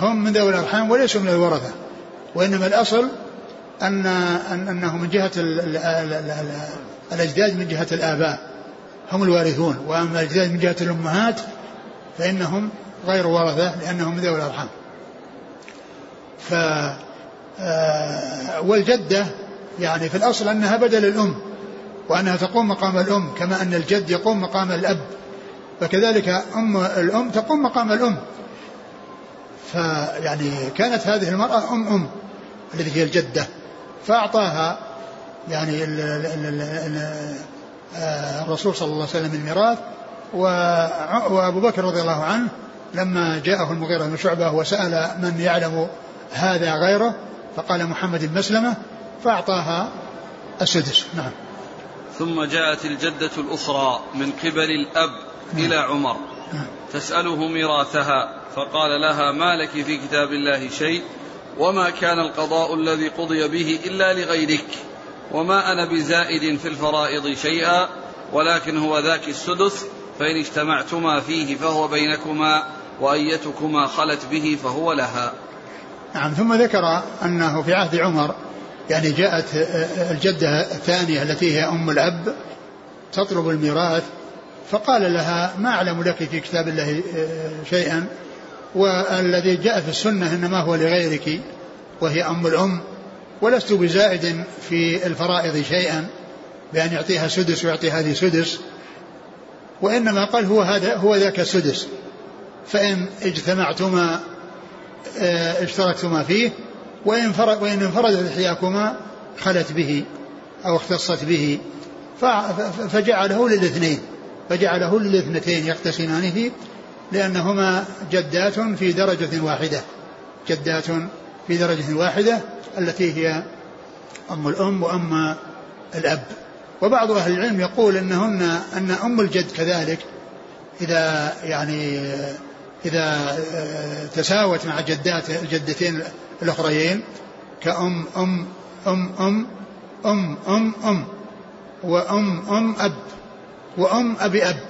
هم من ذوي الأرحام وليسوا من الورثة. وإنما الأصل أن أنه من جهة الأجداد من جهة الآباء هم الوارثون وأما الأجداد من جهة الأمهات فإنهم غير ورثة لأنهم ذوي الأرحام. ف آه، والجدة يعني في الأصل أنها بدل الأم وأنها تقوم مقام الأم كما أن الجد يقوم مقام الأب فكذلك أم الأم تقوم مقام الأم. فيعني كانت هذه المرأة أم أم التي هي الجدة فأعطاها يعني آه، الرسول صلى الله عليه وسلم الميراث وأبو بكر رضي الله عنه لما جاءه المغيرة بن شعبة وسأل من يعلم هذا غيره فقال محمد المسلمة فأعطاها السدس نعم ثم جاءت الجدة الأخرى من قبل الأب نعم. إلى عمر نعم. تسأله ميراثها فقال لها ما لك في كتاب الله شيء وما كان القضاء الذي قضي به إلا لغيرك وما أنا بزائد في الفرائض شيئا ولكن هو ذاك السدس فإن اجتمعتما فيه فهو بينكما وأيتكما خلت به فهو لها. نعم ثم ذكر أنه في عهد عمر يعني جاءت الجدة الثانية التي هي أم الأب تطلب الميراث فقال لها ما أعلم لك في كتاب الله شيئا والذي جاء في السنة إنما هو لغيرك وهي أم الأم. ولست بزائد في الفرائض شيئا بأن يعطيها سدس ويعطي هذه سدس وإنما قال هو هذا هو ذاك السدس. فإن اجتمعتما آه، اشتركتما فيه وإن فرد وإن انفردت إحداكما خلت به أو اختصت به فجعله للاثنين فجعله للاثنتين يقتسمان فيه لأنهما جدات في درجة واحدة جدات في درجة واحدة التي هي أم الأم وأم الأب. وبعض أهل العلم يقول أنهن أن أم الجد كذلك إذا يعني إذا تساوت مع جدات الجدتين الأخريين كأم أم أم أم أم أم أم وأم أم أب وأم أبي أب.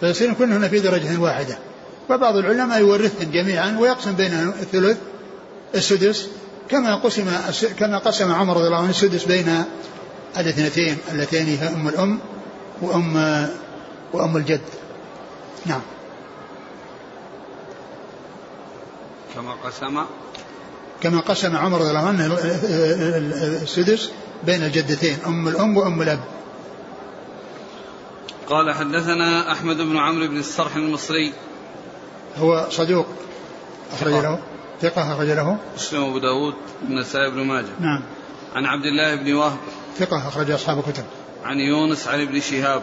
فيصيرون كلهن في درجة واحدة. وبعض العلماء يورثهم جميعا ويقسم بينهم الثلث السدس كما قسم كما قسم عمر رضي الله عنه السدس بين الاثنتين اللتين هي أم الأم وأم وأم الجد. نعم. كما قسم كما قسم عمر رضي الله عنه السدس بين الجدتين أم الأم وأم الأب. قال حدثنا أحمد بن عمرو بن الصرح المصري. هو صدوق. أخرج له. ثقة أخرج له؟ مسلم أبو داود النسائي بن ماجه. نعم. عن عبد الله بن وهب. ثقة أخرج أصحاب الكتب. عن يونس عن ابن شهاب.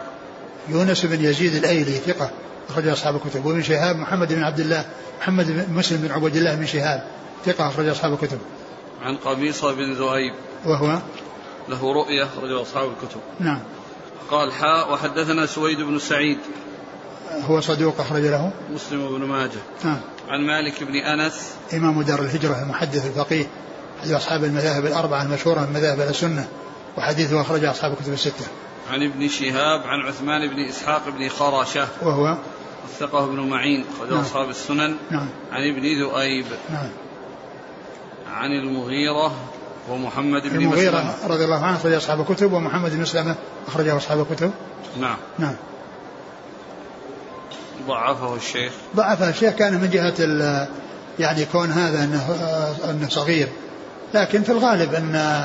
يونس بن يزيد الأيلي ثقة أخرج أصحاب الكتب. وابن شهاب محمد بن عبد الله محمد بن مسلم بن عبد الله بن شهاب ثقة أخرج أصحاب الكتب. عن قبيصة بن ذؤيب وهو؟ له رؤية أخرج أصحاب الكتب. نعم. قال حاء وحدثنا سويد بن سعيد. هو صدوق أخرج له؟ مسلم بن ماجه. نعم. عن مالك بن أنس. إمام دار الهجرة المحدث الفقيه أحد أصحاب المذاهب الأربعة المشهورة من مذاهب السنة وحديثه أخرج أصحاب الكتب الستة. عن ابن شهاب عن عثمان بن إسحاق بن خرشة وهو؟ وثقه بن معين أخرج نعم. أصحاب السنن. نعم. عن ابن ذؤيب. نعم. عن المغيرة ومحمد بن المغيرة مسلمة. رضي الله عنه أخرج أصحاب الكتب ومحمد بن مسلمة أخرجه أصحاب الكتب نعم. نعم. ضعفه الشيخ؟ ضعفه الشيخ كان من جهة يعني كون هذا انه إنه صغير. لكن في الغالب ان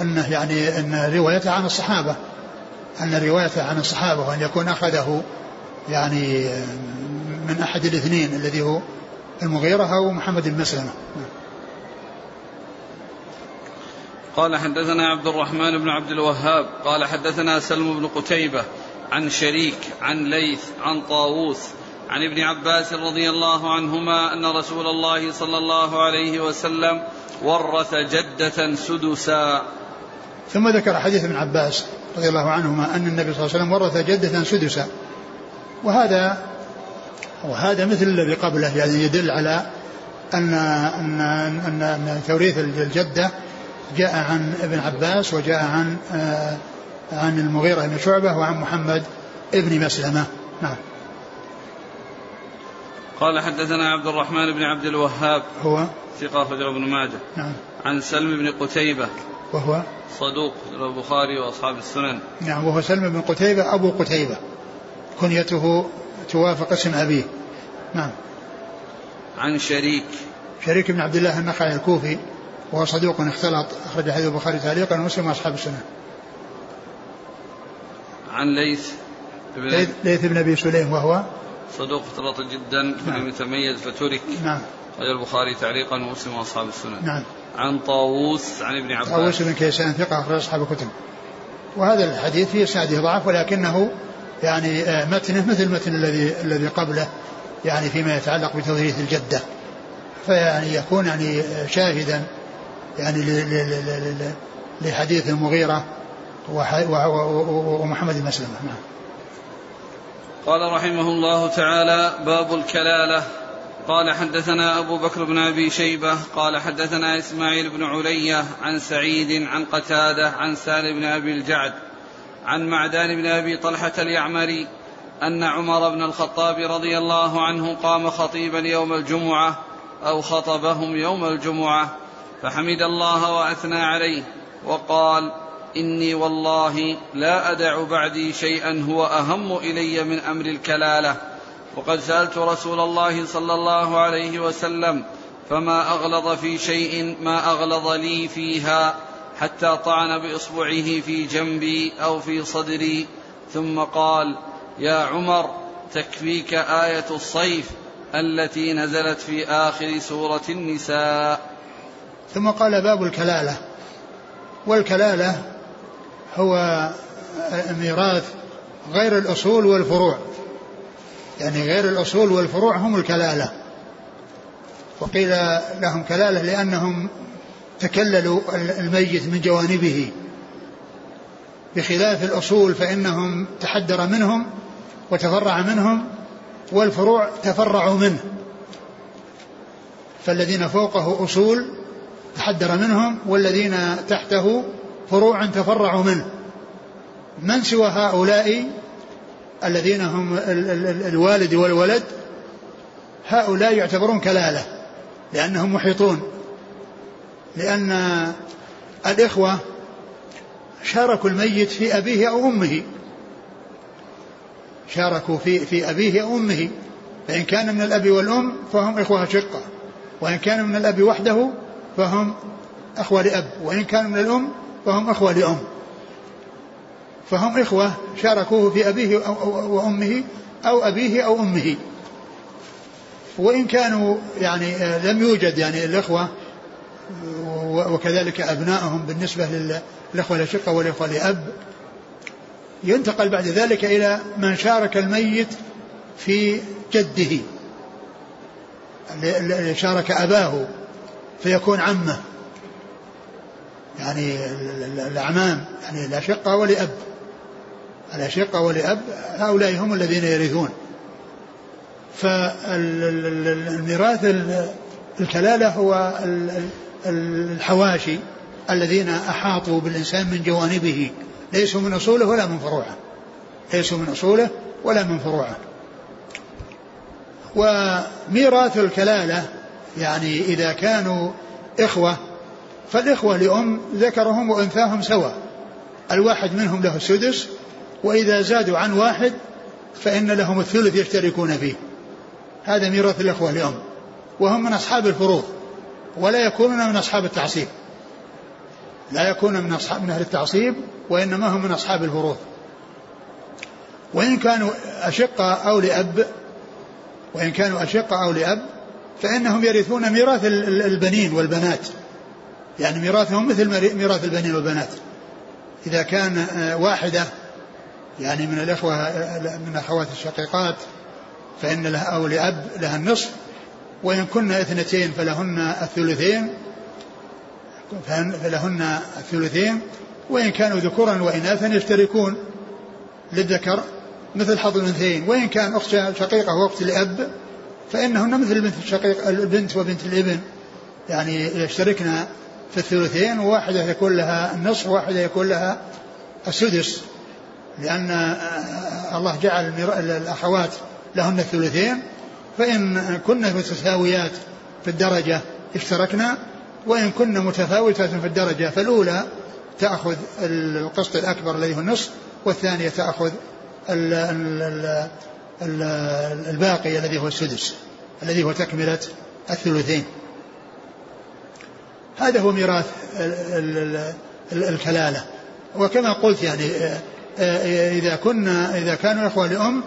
إنه يعني إن روايته عن الصحابة. إن روايته عن الصحابة وأن يكون أخذه يعني من أحد الاثنين الذي هو المغيرة أو محمد بن مسلمة. قال حدثنا عبد الرحمن بن عبد الوهاب قال حدثنا سلم بن قتيبة عن شريك عن ليث عن طاووس عن ابن عباس رضي الله عنهما أن رسول الله صلى الله عليه وسلم ورث جدة سدسا. ثم ذكر حديث ابن عباس رضي الله عنهما أن النبي صلى الله عليه وسلم ورث جدة سدسا. وهذا وهذا مثل الذي قبله يعني يدل على أن أن أن, أن توريث الجدة جاء عن ابن عباس وجاء عن آه عن المغيرة بن شعبة وعن محمد ابن مسلمة. نعم. قال حدثنا عبد الرحمن بن عبد الوهاب هو؟ ثقة أخرجه ابن ماجه. نعم. عن سلم بن قتيبة. وهو؟ صدوق البخاري وأصحاب السنن. نعم وهو سلم بن قتيبة أبو قتيبة. كنيته توافق اسم أبيه. نعم. عن شريك. شريك بن عبد الله النخعي الكوفي وهو صدوق اختلط أخرج حديث البخاري تعليقا ومسلم وأصحاب السنة عن ليث بن ليث, ليث بن أبي سليم وهو؟ صدوق اختلط جدا نعم. لم يتميز فترك. نعم. أخرج البخاري تعليقا ومسلم وأصحاب السنن نعم. عن طاووس عن ابن عباس. طاووس بن كيسان ثقة أخرج أصحاب الكتب. وهذا الحديث في إسناده ضعف ولكنه يعني آه، متنه مثل متن الذي الذي قبله يعني فيما يتعلق بتضريث الجدة. فيعني يكون يعني آه، شاهدا يعني لحديث و- ومحمد بن مسلمة نعم. قال رحمه الله تعالى باب الكلالة. قال حدثنا أبو بكر بن أبي شيبة. قال حدثنا إسماعيل بن علية عن سعيد عن قتادة عن سالم بن أبي الجعد عن معدان بن أبي طلحة اليعمري أن عمر بن الخطاب رضي الله عنه قام خطيبا يوم الجمعة أو خطبهم يوم الجمعة فحمد الله وأثنى عليه وقال إني والله لا أدع بعدي شيئا هو أهم إلي من أمر الكلالة. وقد سألت رسول الله صلى الله عليه وسلم فما أغلظ في شيء ما أغلظ لي فيها حتى طعن بإصبعه في جنبي أو في صدري. ثم قال يا عمر تكفيك آية الصيف التي نزلت في آخر سورة النساء. ثم قال باب الكلالة. والكلالة هو ميراث غير الأصول والفروع. يعني غير الأصول والفروع هم الكلالة. وقيل لهم كلالة لأنهم تكللوا الميت من جوانبه. بخلاف الأصول فإنهم تحدر منهم وتفرع منهم والفروع تفرعوا منه. فالذين فوقه أصول تحدر منهم والذين تحته فروع تفرعوا منه. من سوى هؤلاء الذين هم ال- ال- ال- الوالد والولد؟ هؤلاء يعتبرون كلالة لأنهم محيطون. لأن الإخوة شاركوا الميت في أبيه أو أمه. شاركوا في في أبيه أو أمه. فإن كان من الأب والأم فهم إخوة شقة وإن كان من الأب وحده فهم أخوة لأب وإن كانوا من الأم فهم أخوة لأم. فهم إخوة شاركوه في أبيه وأمه أو أبيه أو أمه. وإن كانوا يعني آه، لم يوجد يعني الإخوة وكذلك أبنائهم بالنسبة للإخوة الأشقة والإخوة لأب ينتقل بعد ذلك إلى من شارك الميت في جده شارك أباه فيكون عمه. يعني ال- ال- الأعمام يعني الأشقة ولأب الأشقة ولأب هؤلاء هم الذين يرثون. فالميراث الكلالة هو ال- ال- الحواشي الذين أحاطوا بالإنسان من جوانبه. ليسوا من أصوله ولا من فروعه. ليسوا من أصوله ولا من فروعه. وميراث الكلالة يعني إذا كانوا إخوة فالإخوة لأم ذكرهم وأنثاهم سواء. الواحد منهم له السدس وإذا زادوا عن واحد فإن لهم الثلث يشتركون فيه. هذا ميراث الإخوة لأم. وهم من أصحاب الفروض ولا يكونون من أصحاب التعصيب. لا يكون من أصحاب من أهل التعصيب وإنما هم من أصحاب الفروض. وإن كانوا أشقة أو لأب وإن كانوا أشقة أو لأب فإنهم يرثون ميراث ال- ال- البنين والبنات. يعني ميراثهم مثل ميراث البنين والبنات. إذا كان آه، واحدة يعني من الإخوة آه، من الأخوات الشقيقات فإن لها أو لأب لها النصف وإن كن اثنتين فلهن الثلثين فلهن الثلثين وإن كانوا ذكورا وإناثا يشتركون للذكر مثل حظ الأنثيين. وإن كان أخت شقيقة وأخت لأب فإنهن مثل البنت الشقيق البنت وبنت الابن يعني يشتركن في الثلثين وواحدة يكون لها النصف وواحدة يكون لها السدس. لأن الله جعل الأخوات لهن الثلثين. فإن كن متساويات في الدرجة اشتركنا وإن كن متفاوتات في الدرجة فالأولى تأخذ القسط الأكبر الذي هو النصف والثانية تأخذ الباقي الذي هو السدس الذي هو تكملة الثلثين. هذا هو ميراث الكلالة. وكما قلت يعني آه، آه، إذا كنا إذا كانوا إخوة لأم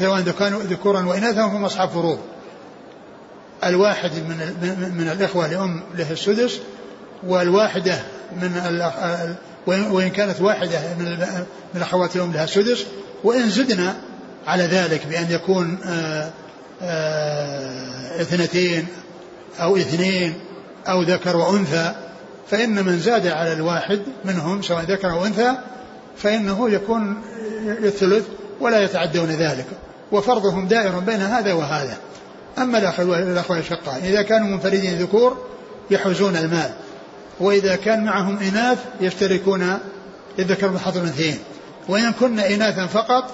سواء كانوا ذكورا وإناثا فهم أصحاب فروض. الواحد من من الإخوة لأم له السدس والواحدة من وإن كانت واحدة من من الأخوات الأم لها السدس وإن زدنا على ذلك بأن يكون آه، اثنتين أو اثنين أو ذكر وأنثى فإن من زاد على الواحد منهم سواء ذكر أو أنثى فإنه يكون الثلث ولا يتعدون ذلك. وفرضهم دائر بين هذا وهذا. أما الأخوة الأشقاء إذا كانوا منفردين ذكور يحوزون المال. وإذا كان معهم إناث يشتركون للذكر بحظ الأنثيين. وإن كن إناثا فقط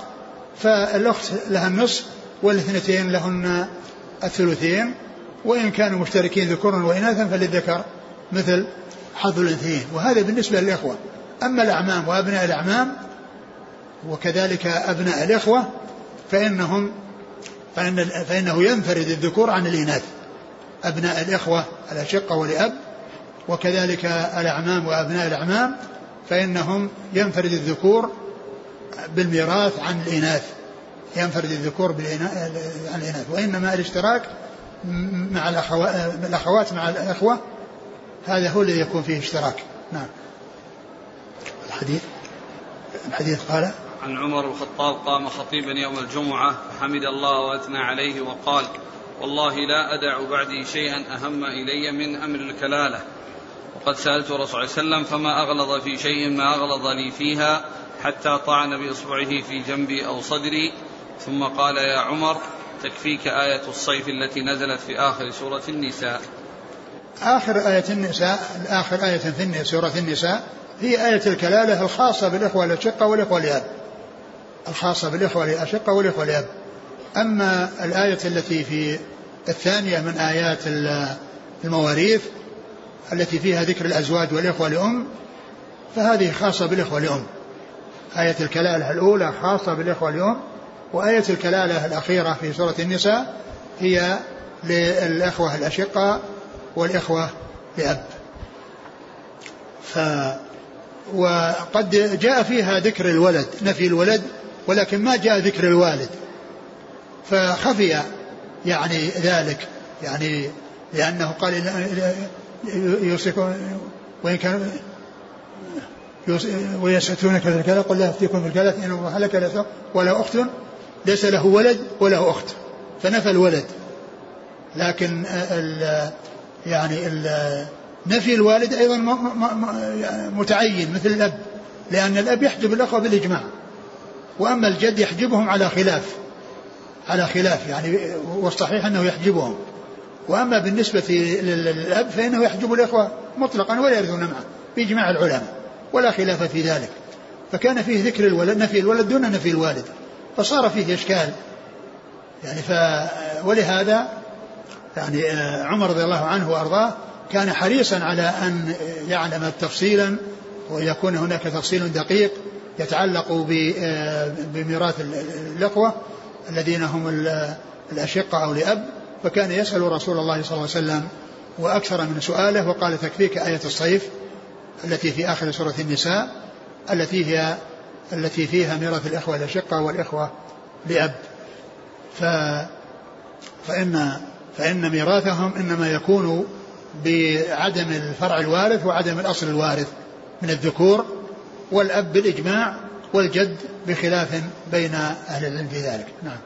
فالأخت لها النصف والإثنتين لهن الثلثين. وإن كانوا مشتركين ذكورا وإناثا فللذكر مثل حظ الأنثيين. وهذا بالنسبة للإخوة. أما الأعمام وأبناء الأعمام وكذلك أبناء الإخوة فإنهم فإن فإنه ينفرد الذكور عن الإناث. أبناء الإخوة الأشقة ولأب وكذلك الأعمام وأبناء الأعمام فإنهم ينفرد الذكور بالميراث عن الإناث. ينفرد الذكور عن الإناث. وإنما الاشتراك مع الأخوات مع الأخوة هذا هو الذي يكون فيه اشتراك. نعم. الحديث؟ الحديث قال عن عمر الخطاب قام خطيبا يوم الجمعة فحمد الله وأثنى عليه وقال والله لا أدع بعدي شيئا أهم إلي من أمر الكلالة. وقد سألت الرسول صلى الله عليه وسلم فما أغلظ في شيء ما أغلظ لي فيها حتى طعن بإصبعه في جنبي أو صدري؟ ثم قال يا عمر تكفيك آية الصيف التي نزلت في آخر سورة النساء. آخر آية النساء آخر آية في سورة النساء هي آية الكلالة الخاصة بالإخوة الأشقة والإخوة الأب الخاصة بالإخوة الأشقة والإخوة الأب أما الآية التي في الثانية من آيات المواريث التي فيها ذكر الأزواج والإخوة لأم فهذه خاصة بالإخوة لأم. آية الكلالة الأولى خاصة بالإخوة لأم. وآية الكلالة الأخيرة في سورة النساء هي للإخوة الأشقاء والإخوة لأب. ف وقد جاء فيها ذكر الولد نفي الولد ولكن ما جاء ذكر الوالد. فخفي يعني ذلك يعني لأنه قال يوصيكم وإن كان ويسألونك في الكلى قل لا أفتيكم في الكلى إنه هلك ولا أخت ليس له ولد وله أخت فنفى الولد. لكن ال يعني ال نفي الوالد أيضا متعين مثل الأب لأن الأب يحجب الأخوة بالإجماع. وأما الجد يحجبهم على خلاف على خلاف يعني والصحيح أنه يحجبهم. وأما بالنسبة للأب فإنه يحجب الإخوة مطلقا ولا يرثون معه بإجماع العلماء ولا خلاف في ذلك. فكان فيه ذكر الولد نفي الولد دون نفي الوالد. فصار فيه إشكال. يعني ف ولهذا يعني آه، عمر رضي الله عنه وأرضاه كان حريصا على أن يعلم تفصيلا ويكون هناك تفصيل دقيق يتعلق آه، بميراث الإخوة الذين هم الأشقة أو لأب فكان يسأل رسول الله صلى الله عليه وسلم وأكثر من سؤاله وقال تكفيك آية الصيف التي في آخر سورة النساء التي هي التي فيها ميراث الإخوة الأشقة والإخوة لأب. ف فإن فإن ميراثهم إنما يكون بعدم الفرع الوارث وعدم الأصل الوارث من الذكور والأب بالإجماع والجد بخلاف بين أهل العلم في ذلك. نعم.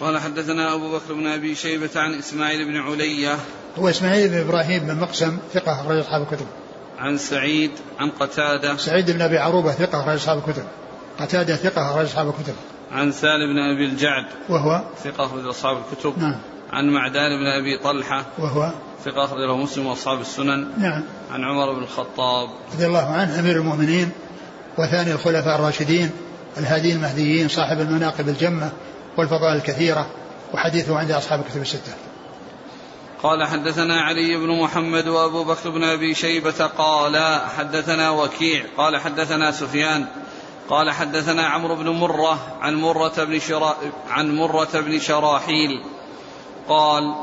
قال حدثنا أبو بكر بن أبي شيبة عن إسماعيل بن علية. هو إسماعيل بن إبراهيم بن مقسم ثقة أخرج أصحاب الكتب. عن سعيد عن قتادة. سعيد بن أبي عروبة ثقة أخرج أصحاب الكتب. قتادة ثقة أخرج أصحاب الكتب. عن سالم بن أبي الجعد. وهو؟ ثقة أخرج أصحاب الكتب. نعم. عن معدان بن أبي طلحة. وهو؟ ثقة أخرج له مسلم وأصحاب السنن. نعم. عن عمر بن الخطاب. رضي الله عنه أمير المؤمنين. وثاني الخلفاء الراشدين. الهادين المهديين صاحب المناقب الجمة والفضائل الكثيرة. وحديثه عند أصحاب الكتب الستة. قال حدثنا علي بن محمد وابو بكر بن ابي شيبة قال حدثنا وكيع قال حدثنا سفيان قال حدثنا عمرو بن مرة عن مرة بن شرا عن مرة بن شراحيل قال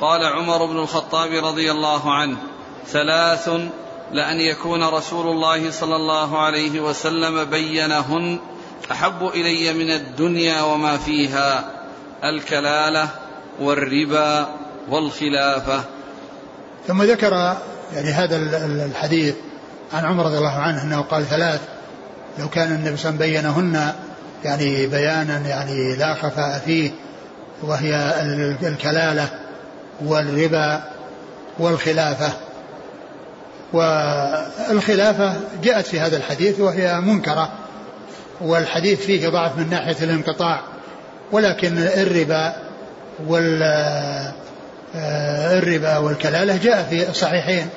قال عمر بن الخطاب رضي الله عنه ثلاث لأن يكون رسول الله صلى الله عليه وسلم بينهن أحب إلي من الدنيا وما فيها الكلالة والربا والخلافة. ثم ذكر يعني هذا الحديث عن عمر رضي الله عنه أنه قال ثلاث لو كان النبي صلى الله عليه وسلم بينهن يعني بيانا يعني لا خفاء فيه وهي الكلالة والربا والخلافة. والخلافة جاءت في هذا الحديث وهي منكرة والحديث فيه ضعف من ناحية الانقطاع ولكن الربا وال الربا والكلالة جاء في الصحيحين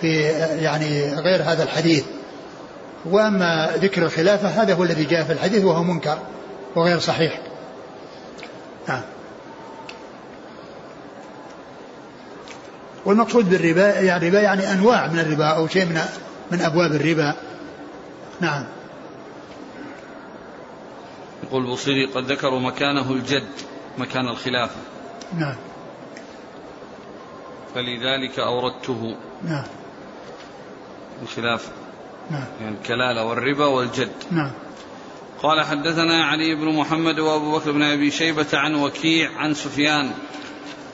في يعني غير هذا الحديث. وأما ذكر الخلافة هذا هو الذي جاء في الحديث وهو منكر وغير صحيح. نعم. والمقصود بالربا يعني الربا يعني أنواع من الربا أو شيء من من أبواب الربا. نعم. يقول البوصيري قد ذكروا مكانه الجد مكان الخلافة. نعم. فلذلك أوردته. نعم. الخلافه نعم. يعني الكلالة والربا والجد. نعم. قال حدثنا علي بن محمد وأبو بكر بن أبي شيبة عن وكيع عن سفيان.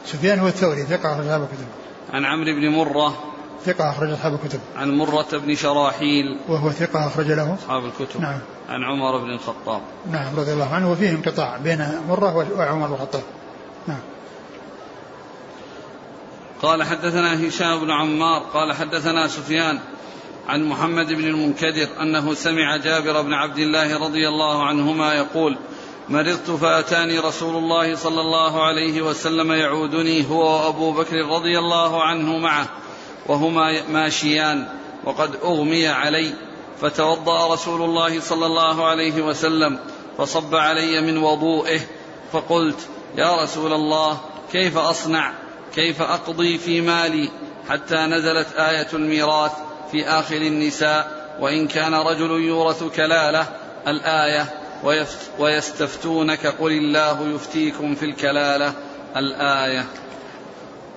سفيان هو الثوري ثقة أصحاب الكتب. عن عمرو بن مرة. ثقة أخرج أصحاب الكتب. عن مرة بن شراحيل. وهو ثقة أخرج له. أصحاب الكتب. نعم. عن عمر بن الخطاب. نعم رضي الله عنه. وفيه انقطاع بين مرة وعمر بن الخطاب. نعم. قال حدثنا هشام بن عمار قال حدثنا سفيان عن محمد بن المنكدر أنه سمع جابر بن عبد الله رضي الله عنهما يقول مرضت فأتاني رسول الله صلى الله عليه وسلم يعودني هو وأبو بكر رضي الله عنه معه وهما ماشيان وقد أغمي علي فتوضأ رسول الله صلى الله عليه وسلم فصب علي من وضوئه فقلت يا رسول الله كيف أصنع؟ كيف أقضي في مالي حتى نزلت آية الميراث في آخر النساء وإن كان رجل يورث كلالة الآية ويستفتونك قل الله يفتيكم في الكلالة الآية.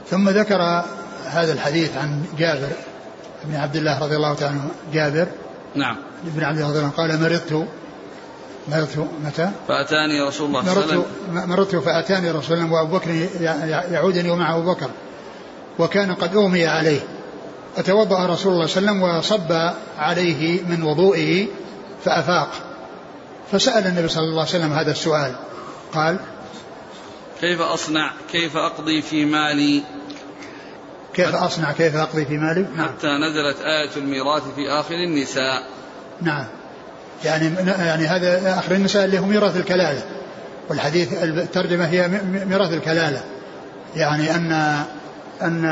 ثم ذكر هذا الحديث عن جابر بن عبد الله رضي الله تعالى عنه جابر نعم. ابن عبد الله رضي الله عنه قال مرضت. مرضت متى؟ فأتاني رسول الله صلى الله عليه وسلم. مرضت فأتاني رسول الله وأبو بكر يعودني ومعه أبو بكر. وكان قد أغمي عليه. فتوضأ رسول الله صلى الله عليه وسلم وصب عليه من وضوئه فأفاق. فسأل النبي صلى الله عليه وسلم هذا السؤال. قال كيف أصنع كيف أقضي في مالي؟ كيف أصنع كيف أقضي في مالي؟ نعم. حتى نزلت آية الميراث في آخر النساء. نعم. يعني يعني هذا آخر النساء اللي هو ميراث الكلالة. والحديث الترجمة هي ميراث الكلالة. يعني أن أن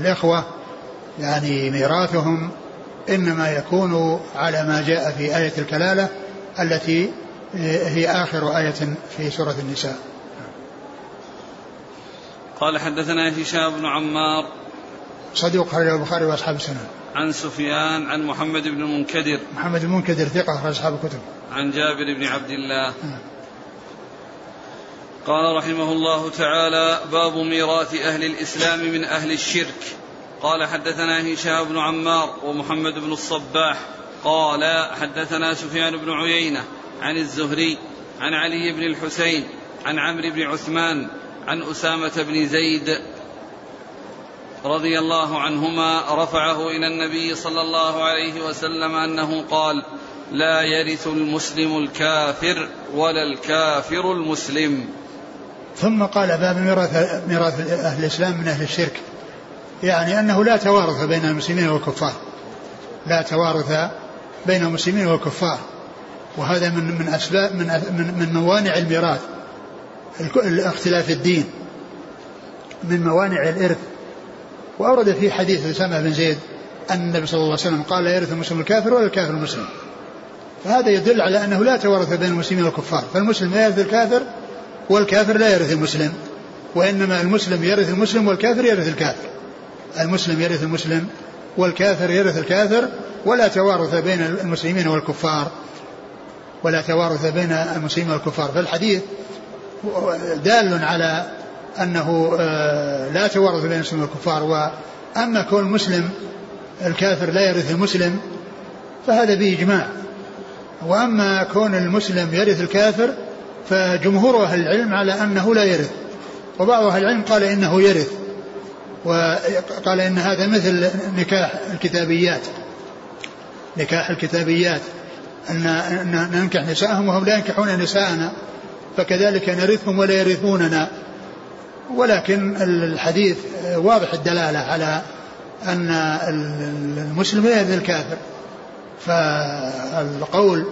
الإخوة يعني ميراثهم إنما يكون على ما جاء في آية الكلالة التي هي آخر آية في سورة النساء. قال حدثنا هشام بن عمار صدوق خرج البخاري وأصحاب السنن عن سفيان عن محمد بن المنكدر محمد بن المنكدر ثقة أخرج أصحاب الكتب. عن جابر بن عبد الله. قال رحمه الله تعالى باب ميراث أهل الإسلام من أهل الشرك. قال حدثنا هشام بن عمار ومحمد بن الصباح. قال حدثنا سفيان بن عيينة عن الزهري عن علي بن الحسين عن عمرو بن عثمان عن أسامة بن زيد رضي الله عنهما رفعه إلى النبي صلى الله عليه وسلم أنه قال لا يرث المسلم الكافر ولا الكافر المسلم. ثم قال باب ميراث ميراث أهل الإسلام من أهل الشرك. يعني أنه لا توارث بين المسلمين والكفار. لا توارث بين المسلمين والكفار. وهذا من من اسباب من من, من موانع الميراث. اختلاف الدين. من موانع الإرث. وأورد في حديث أسامة بن زيد أن النبي صلى الله عليه وسلم قال لا يرث المسلم الكافر ولا الكافر المسلم. فهذا يدل على أنه لا توارث بين المسلمين والكفار. فالمسلم لا يرث الكافر والكافر لا يرث المسلم وإنما المسلم يرث المسلم والكافر يرث الكافر. المسلم يرث المسلم والكافر يرث الكافر ولا توارث بين المسلمين والكفار. ولا توارث بين المسلمين والكفار. فالحديث دال على أنه آه، لا توارث بين المسلمين والكفار وأما كون المسلم الكافر لا يرث المسلم فهذا بإجماع وأما كون المسلم يرث الكافر فجمهور أهل العلم على أنه لا يرث. وبعض أهل العلم قال إنه يرث وقال إن هذا مثل نكاح الكتابيات. نكاح الكتابيات. أن ننكح نساءهم وهم لا ينكحون نساءنا فكذلك نرثهم ولا يرثوننا. ولكن الحديث واضح الدلالة على أن المسلم لا يرث الكافر. فالقول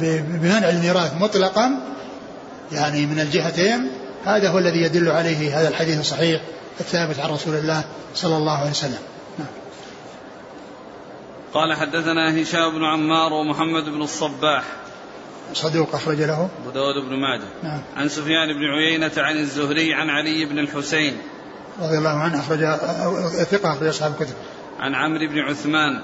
بمنع الميراث مطلقا يعني من الجهتين هذا هو الذي يدل عليه هذا الحديث الصحيح الثابت عن رسول الله صلى الله عليه وسلم. نعم. قال حدثنا هشام بن عمار ومحمد بن الصباح. صدوق أخرج له. أبو داود بن ماجه. نعم. عن سفيان بن عيينة عن الزهري عن علي بن الحسين. رضي الله عنه أخرج ثقة أخرج أصحاب الكتب. عن عمرو بن عثمان.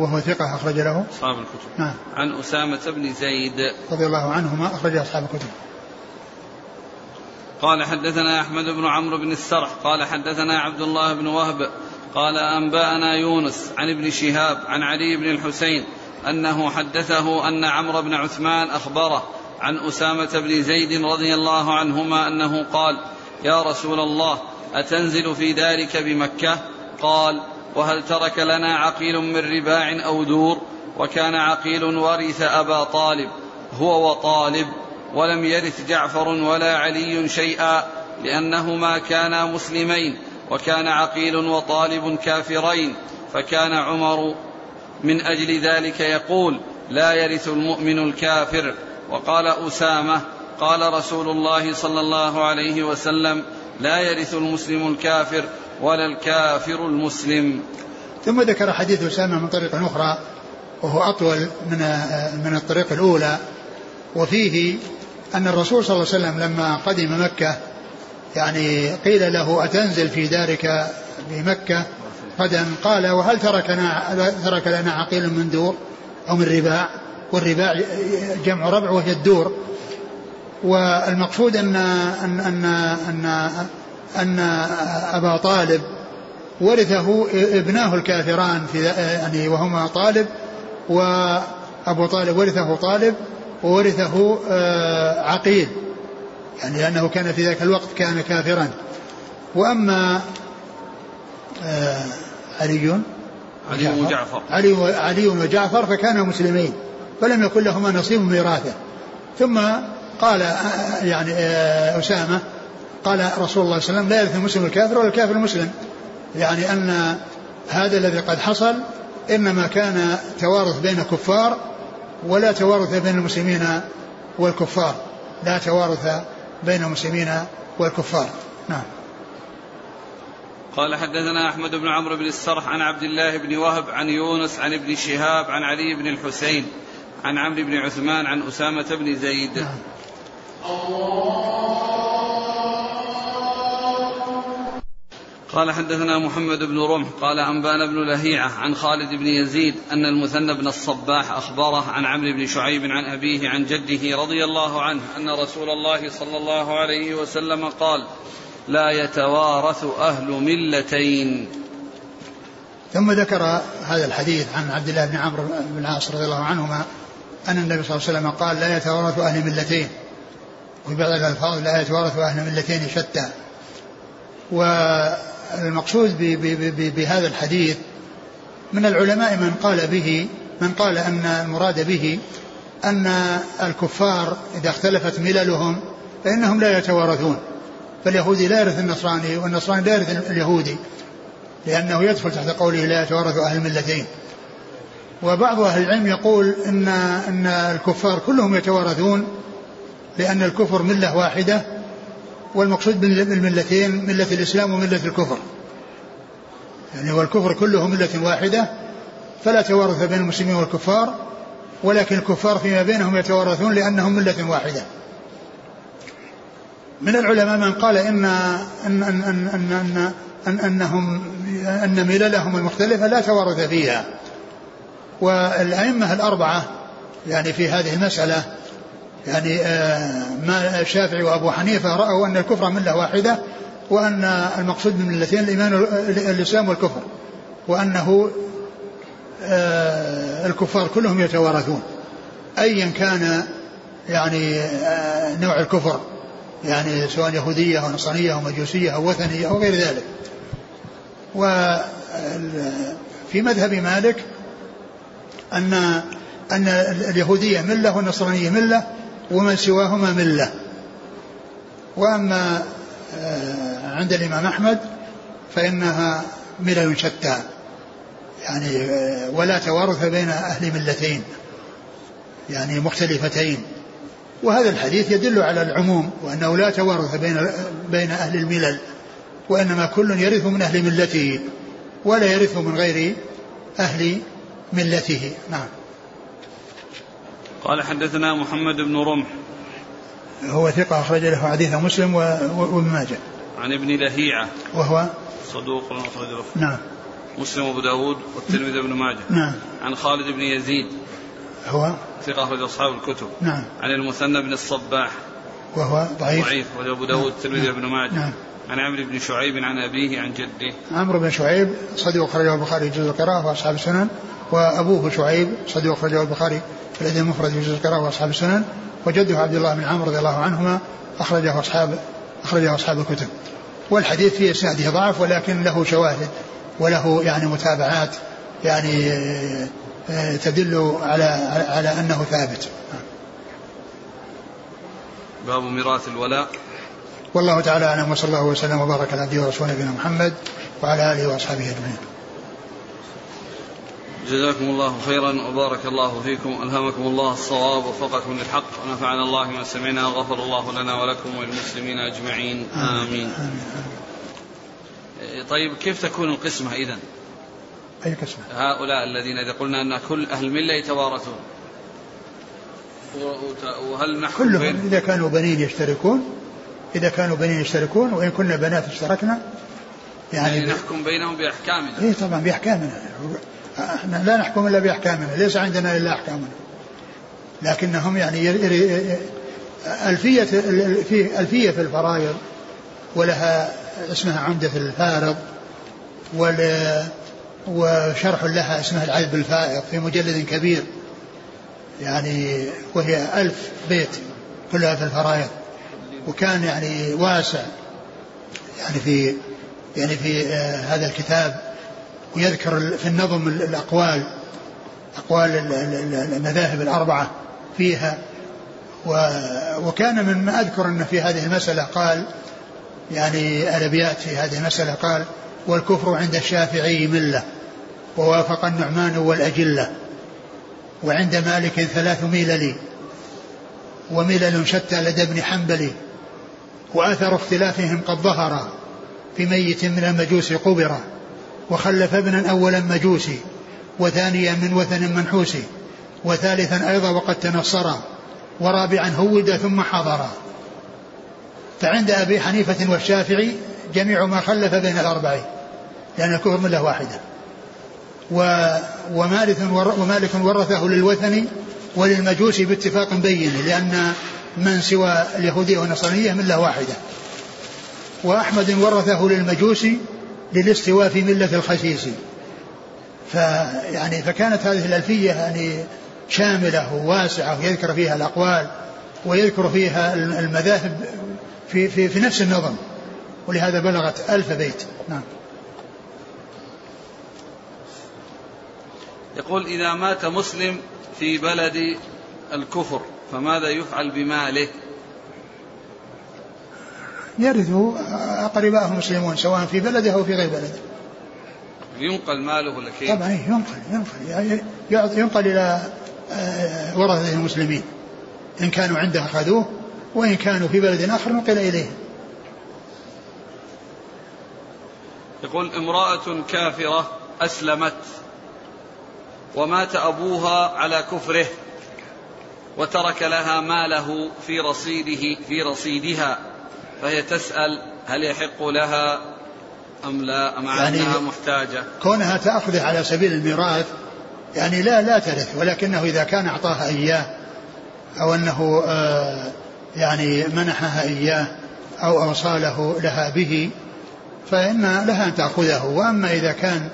وهو ثقة أخرج له. أصحاب الكتب. نعم. عن أسامة بن زيد. رضي الله عنهما أخرج أصحاب الكتب. قال حدثنا أحمد بن عمرو بن السرح. قال حدثنا عبد الله بن وهب. قال أنبأنا يونس عن ابن شهاب عن علي بن الحسين. أنه حدثه أن عمرو بن عثمان أخبره عن أسامة بن زيد رضي الله عنهما أنه قال يا رسول الله أتنزل في دارك بمكة؟ قال وهل ترك لنا عقيل من رباع أو دور؟ وكان عقيل ورث أبا طالب هو وطالب ولم يرث جعفر ولا علي شيئا لأنهما كانا مسلمين وكان عقيل وطالب كافرين فكان عمر من أجل ذلك يقول لا يرث المؤمن الكافر. وقال أسامة قال رسول الله صلى الله عليه وسلم لا يرث المسلم الكافر ولا الكافر المسلم. ثم ذكر حديث أسامة من طريق أخرى وهو أطول من من الطريق الأولى. وفيه أن الرسول صلى الله عليه وسلم لما قدم مكة يعني قيل له أتنزل في دارك بمكة غدا قال وهل تركنا ترك لنا عقيل من دور أو من رباع؟ والرباع جمع ربع وهي الدور. والمقصود أن أن أن أن, أن أبا طالب ورثه ابناه الكافران في يعني وهما طالب وأبو طالب ورثه طالب وورثه آه، عقيل. يعني لأنه كان في ذاك الوقت كان كافرا. وأما علي علي وجعفر. علي علي وجعفر فكانا مسلمين فلم يكن لهما نصيب من ميراثه. ثم قال آه، يعني أسامة قال رسول الله صلى الله عليه وسلم لا يرث المسلم الكافر ولا الكافر المسلم. يعني أن هذا الذي قد حصل إنما كان توارث بين كفار ولا توارث بين المسلمين والكفار. لا توارث بين المسلمين والكفار. نعم. قال حدثنا أحمد بن عمرو بن السرح عن عبد الله بن وهب عن يونس عن ابن شهاب عن علي بن الحسين عن عمرو بن عثمان عن أسامة بن زيد. قال حدثنا محمد بن رمح قال أنبانا بن لهيعة عن خالد بن يزيد أن المثنى بن الصباح أخبره عن عمرو بن شعيب عن أبيه عن جده رضي الله عنه أن رسول الله صلى الله عليه وسلم قال لا يتوارث أهل ملتين. ثم ذكر هذا الحديث عن عبد الله بن عمرو بن العاص رضي الله عنهما أن النبي صلى الله عليه وسلم قال لا يتوارث أهل ملتين. وفي بعض الألفاظ لا يتوارث أهل ملتين شتى. و المقصود بهذا الحديث من العلماء من قال به من قال أن المراد به أن الكفار إذا اختلفت مللهم فإنهم لا يتوارثون. فاليهودي لا يرث النصراني والنصراني لا يرث اليهودي لأنه يدخل تحت قوله لا يتوارث أهل الملتين. وبعض أهل العلم يقول إن أن الكفار كلهم يتوارثون لأن الكفر ملة واحدة والمقصود بالملتين ملة الإسلام وملة الكفر. يعني والكفر كله ملة واحدة فلا توارث بين المسلمين والكفار ولكن الكفار فيما بينهم يتوارثون لأنهم ملة واحدة. من العلماء من قال إن أن أن أن أن, أن, أن أنهم أن مللهم المختلفة لا توارث فيها. والأئمة الأربعة يعني في هذه المسألة يعني آه، ما الشافعي وأبو حنيفة رأوا أن الكفر ملة واحدة وأن المقصود من الملتين الإيمان الإسلام والكفر وأنه آه، الكفار كلهم يتوارثون. أيا كان يعني آه، نوع الكفر. يعني سواء يهودية أو نصرانية أو مجوسية أو وثنية أو غير ذلك. وفي مذهب مالك أن أن اليهودية ملة والنصرانية ملة ومن سواهما ملة. وأما آه، عند الإمام أحمد فإنها ملل شتى. يعني آه، ولا توارث بين أهل ملتين. يعني مختلفتين. وهذا الحديث يدل على العموم وأنه لا توارث بين بين أهل الملل وإنما كل يرث من أهل ملته ولا يرث من غير أهل ملته. نعم. قال حدثنا محمد بن رمح. هو ثقة أخرج له حديث مسلم وابن ماجه. عن ابن لهيعة. وهو؟ صدوق أخرج له. نعم. مسلم وأبو داود والترمذي بن ماجه. نعم. عن خالد بن يزيد. هو ثقة أخرج أصحاب الكتب. نعم. عن المثنى بن الصباح. وهو ضعيف. ضعيف. أبو داود الترمذي نعم. بن ماجه. نعم. عن عمرو بن شعيب عن أبيه عن جده. عمرو بن شعيب صديق أخرجه البخاري في جزء القراءة وأصحاب السنن وأبوه شعيب صديق أخرجه البخاري في الأدب المفرد في جزء القراءة وأصحاب السنن وجده عبد الله بن عمرو رضي الله عنهما أخرجه أصحاب أخرجه أصحاب الكتب. والحديث في إسناده ضعف ولكن له شواهد وله يعني متابعات يعني تدل على على أنه ثابت باب ميراث الولاء والله تعالى أعلم وصلى الله وسلم وبارك على عبده ورسوله نبينا محمد وعلى آله وأصحابه أجمعين. جزاكم الله خيرا وبارك الله فيكم ألهمكم الله الصواب ووفقكم للحق ونفعنا الله ما سمعنا وغفر الله لنا ولكم وللمسلمين أجمعين آمين, آمين. آمين. طيب كيف تكون القسمة إذا أي قسمة هؤلاء الذين إذا قلنا أن كل أهل الملة يتوارثون. وهل نحكم كلهم إذا كانوا بنين يشتركون إذا كانوا بنين يشتركون وإن كنا بنات اشتركنا يعني, يعني نحكم بينهم بأحكامنا. إيه طبعا بأحكامنا. إحنا لا نحكم إلا بأحكامنا ليس عندنا إلا أحكامنا. لكنهم يعني ألفية في ألفية في الفرائض ولها اسمها عمدة الفارض وال وشرح لها اسمها العذب الفائض في مجلد كبير يعني وهي ألف بيت كلها في الفرائض وكان يعني واسع يعني في يعني في آه هذا الكتاب ويذكر في النظم ال- الأقوال أقوال ال- ال- ال- المذاهب الأربعة فيها وكان مما أذكر أن في هذه المسألة قال يعني الأبيات في هذه المسألة قال والكفر عند الشافعي ملة ووافق النعمان والأجلة وعند مالك ثلاث ملل وملل شتى لدى ابن حنبل وآثر اختلافهم قد ظهر في ميت من المجوس قبر وخلف ابنا أولا مجوسي وثانيا من وثن منحوسي وثالثا أيضا وقد تنصر ورابعا هود ثم حضر. فعند أبي حنيفة والشافعي جميع ما خلف بين الأربع لأن الكفر ملة واحدة. و ومالك ومالك ورثه للوثني وللمجوس باتفاق بين لأن من سوى اليهودية والنصرانية ملة واحدة. وأحمد ورثه للمجوس للاستواء في ملة الخسيس فيعني فكانت هذه الألفية يعني شاملة وواسعة ويذكر فيها الأقوال ويذكر فيها المذاهب في, في, في نفس النظم. ولهذا بلغت ألف بيت. نعم. يقول إذا مات مسلم في بلد الكفر فماذا يفعل بماله؟ يرثه أقرباءه المسلمون سواء في بلده أو في غير بلده. ينقل ماله ولا كيف؟ طبعا ينقل ينقل. ينقل إلى آه، ورثة المسلمين. إن كانوا عنده أخذوه وإن كانوا في بلد آخر نقل إليهم يقول امرأة كافرة أسلمت ومات أبوها على كفره وترك لها ماله في رصيده في رصيدها فهي تسأل هل يحق لها أم لا مع يعني أنها محتاجة؟ كونها تأخذه على سبيل الميراث يعني لا لا ترث ولكنه إذا كان أعطاها إياه أو أنه آه يعني منحها إياه أو أوصاله لها به فإن لها أن تأخذه وأما إذا كان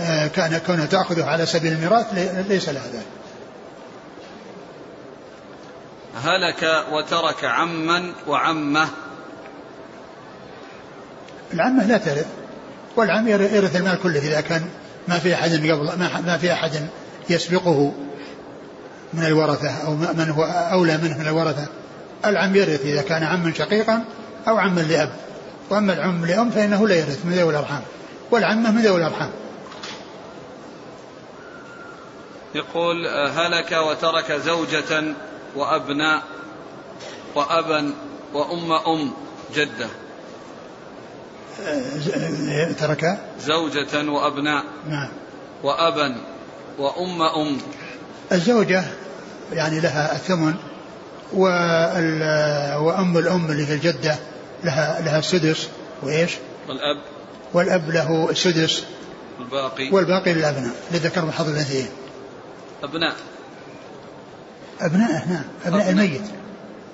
آه كان كونها تأخذه على سبيل الميراث ليس لها ذلك. هلك وترك عما وعمة. العمة لا ترث. والعم يرث المال كله إذا كان ما في أحد قبل ما في أحد يسبقه من الورثة أو من هو أولى منه من الورثة. العم يرث إذا كان عما شقيقا أو عما لأب. وأما العم لأم فإنه لا يرث من ذوي الأرحام. والعمة من ذوي الأرحام. يقول هلك وترك زوجة وأبناء وأبا وأم أم جدة. ترك. زوجة وأبناء نعم. وأبا وأم أم. الزوجة يعني لها الثمن وأم الأم اللي هي الجدة لها لها السدس وإيش؟ والأب. والأب له السدس الباقي والباقي للأبناء لذكر من حظ الأنثيين. أبناء. أبناء نعم. أبناء الميت.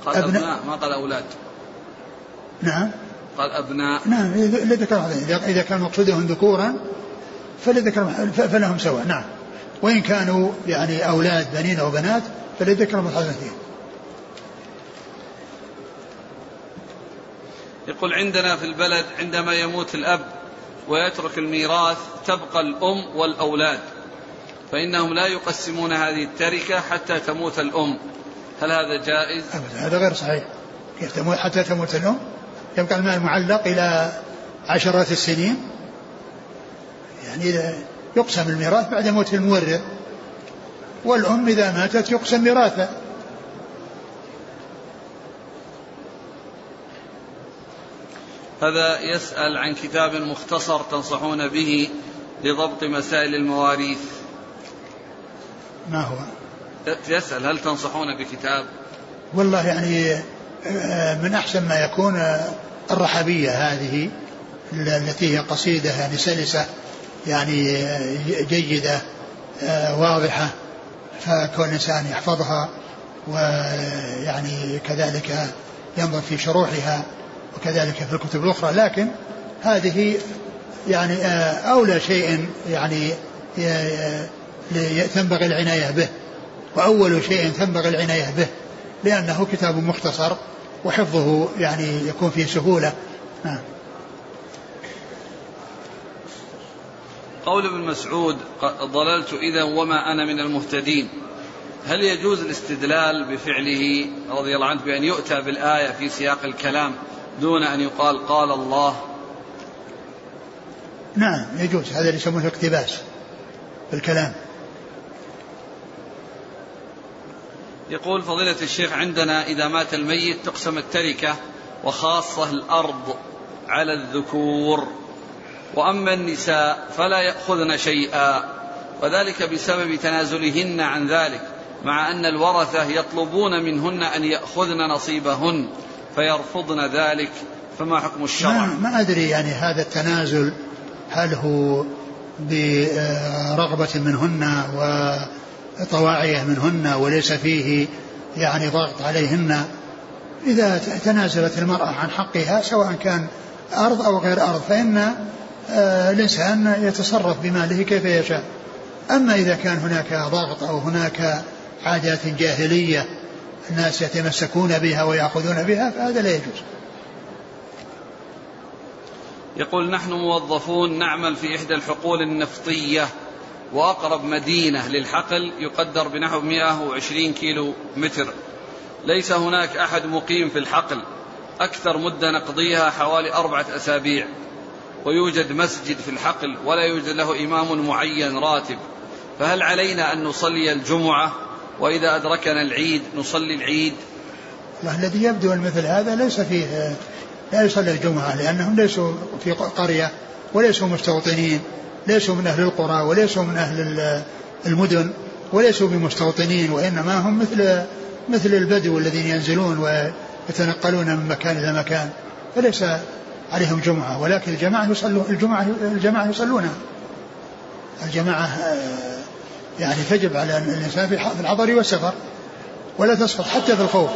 قال أبناء, أبناء. ما قال أولاد. نعم. قال أبناء. نعم لذكر إذا كان مقصودهم ذكورا فلذكر فلهم سواء. نعم. وإن كانوا يعني أولاد بنين أو بنات فلذكر مثل يقول عندنا في البلد عندما يموت الأب ويترك الميراث تبقى الأم والأولاد فإنهم لا يقسمون هذه التركة حتى تموت الأم. هل هذا جائز؟ أبدا هذا غير صحيح. كيف تموت حتى تموت الأم؟ يبقى المال معلق إلى عشرات السنين. يعني يقسم الميراث بعد موت المورث والأم إذا ماتت يقسم ميراثها. هذا يسأل عن كتاب مختصر تنصحون به لضبط مسائل المواريث. ما هو؟ يسأل هل تنصحون بكتاب؟ والله يعني آه، من أحسن ما يكون آه، الرحبية هذه التي هي قصيدة يعني سلسة يعني آه، جيدة واضحة فكون الإنسان يحفظها ويعني كذلك ينظر في شروحها وكذلك في الكتب الأخرى لكن هذه يعني أولى شيء يعني تنبغي العناية به. وأول شيء تنبغي العناية به لأنه كتاب مختصر وحفظه يعني يكون فيه سهولة. نعم قول ابن مسعود ضللت إذا وما أنا من المهتدين. هل يجوز الاستدلال بفعله رضي الله عنه بأن يؤتى بالآية في سياق الكلام؟ دون أن يقال قال الله. نعم يجوز. هذا اللي يسمونه اقتباس بالكلام يقول فضيلة الشيخ عندنا إذا مات الميت تقسم التركة وخاصة الأرض على الذكور. وأما النساء فلا يأخذن شيئا وذلك بسبب تنازلهن عن ذلك مع أن الورثة يطلبون منهن أن يأخذن نصيبهن. فيرفضن ذلك فما حكم الشرع؟ ما, ما أدري يعني هذا التنازل هل هو برغبة منهن وطواعية منهن وليس فيه يعني ضغط عليهن؟ إذا تنازلت المرأة عن حقها سواء كان أرض أو غير أرض فإن آه، الإنسان يتصرف بماله كيف يشاء. أما إذا كان هناك ضغط أو هناك عادات جاهلية الناس يتمسكون بها ويأخذون بها فهذا لا يجوز. يقول نحن موظفون نعمل في إحدى الحقول النفطية وأقرب مدينة للحقل يقدر بنحو 120 كيلو متر. ليس هناك أحد مقيم في الحقل. أكثر مدة نقضيها حوالي أربعة أسابيع. ويوجد مسجد في الحقل ولا يوجد له إمام معين راتب. فهل علينا أن نصلي الجمعة؟ وإذا أدركنا العيد نصلي العيد. الذي يبدو مثل هذا ليس فيه لا يصلي الجمعة لأنهم ليسوا في قرية وليسوا مستوطنين ليسوا من أهل القرى وليسوا من أهل المدن وليسوا بمستوطنين وإنما هم مثل مثل البدو الذين ينزلون ويتنقلون من مكان إلى مكان فليس عليهم جمعة ولكن الجماعة يصلون الجمعة الجماعة يصلونها. الجماعة آه، يعني تجب على الإنسان في الحضر والسفر ولا تسقط حتى في الخوف.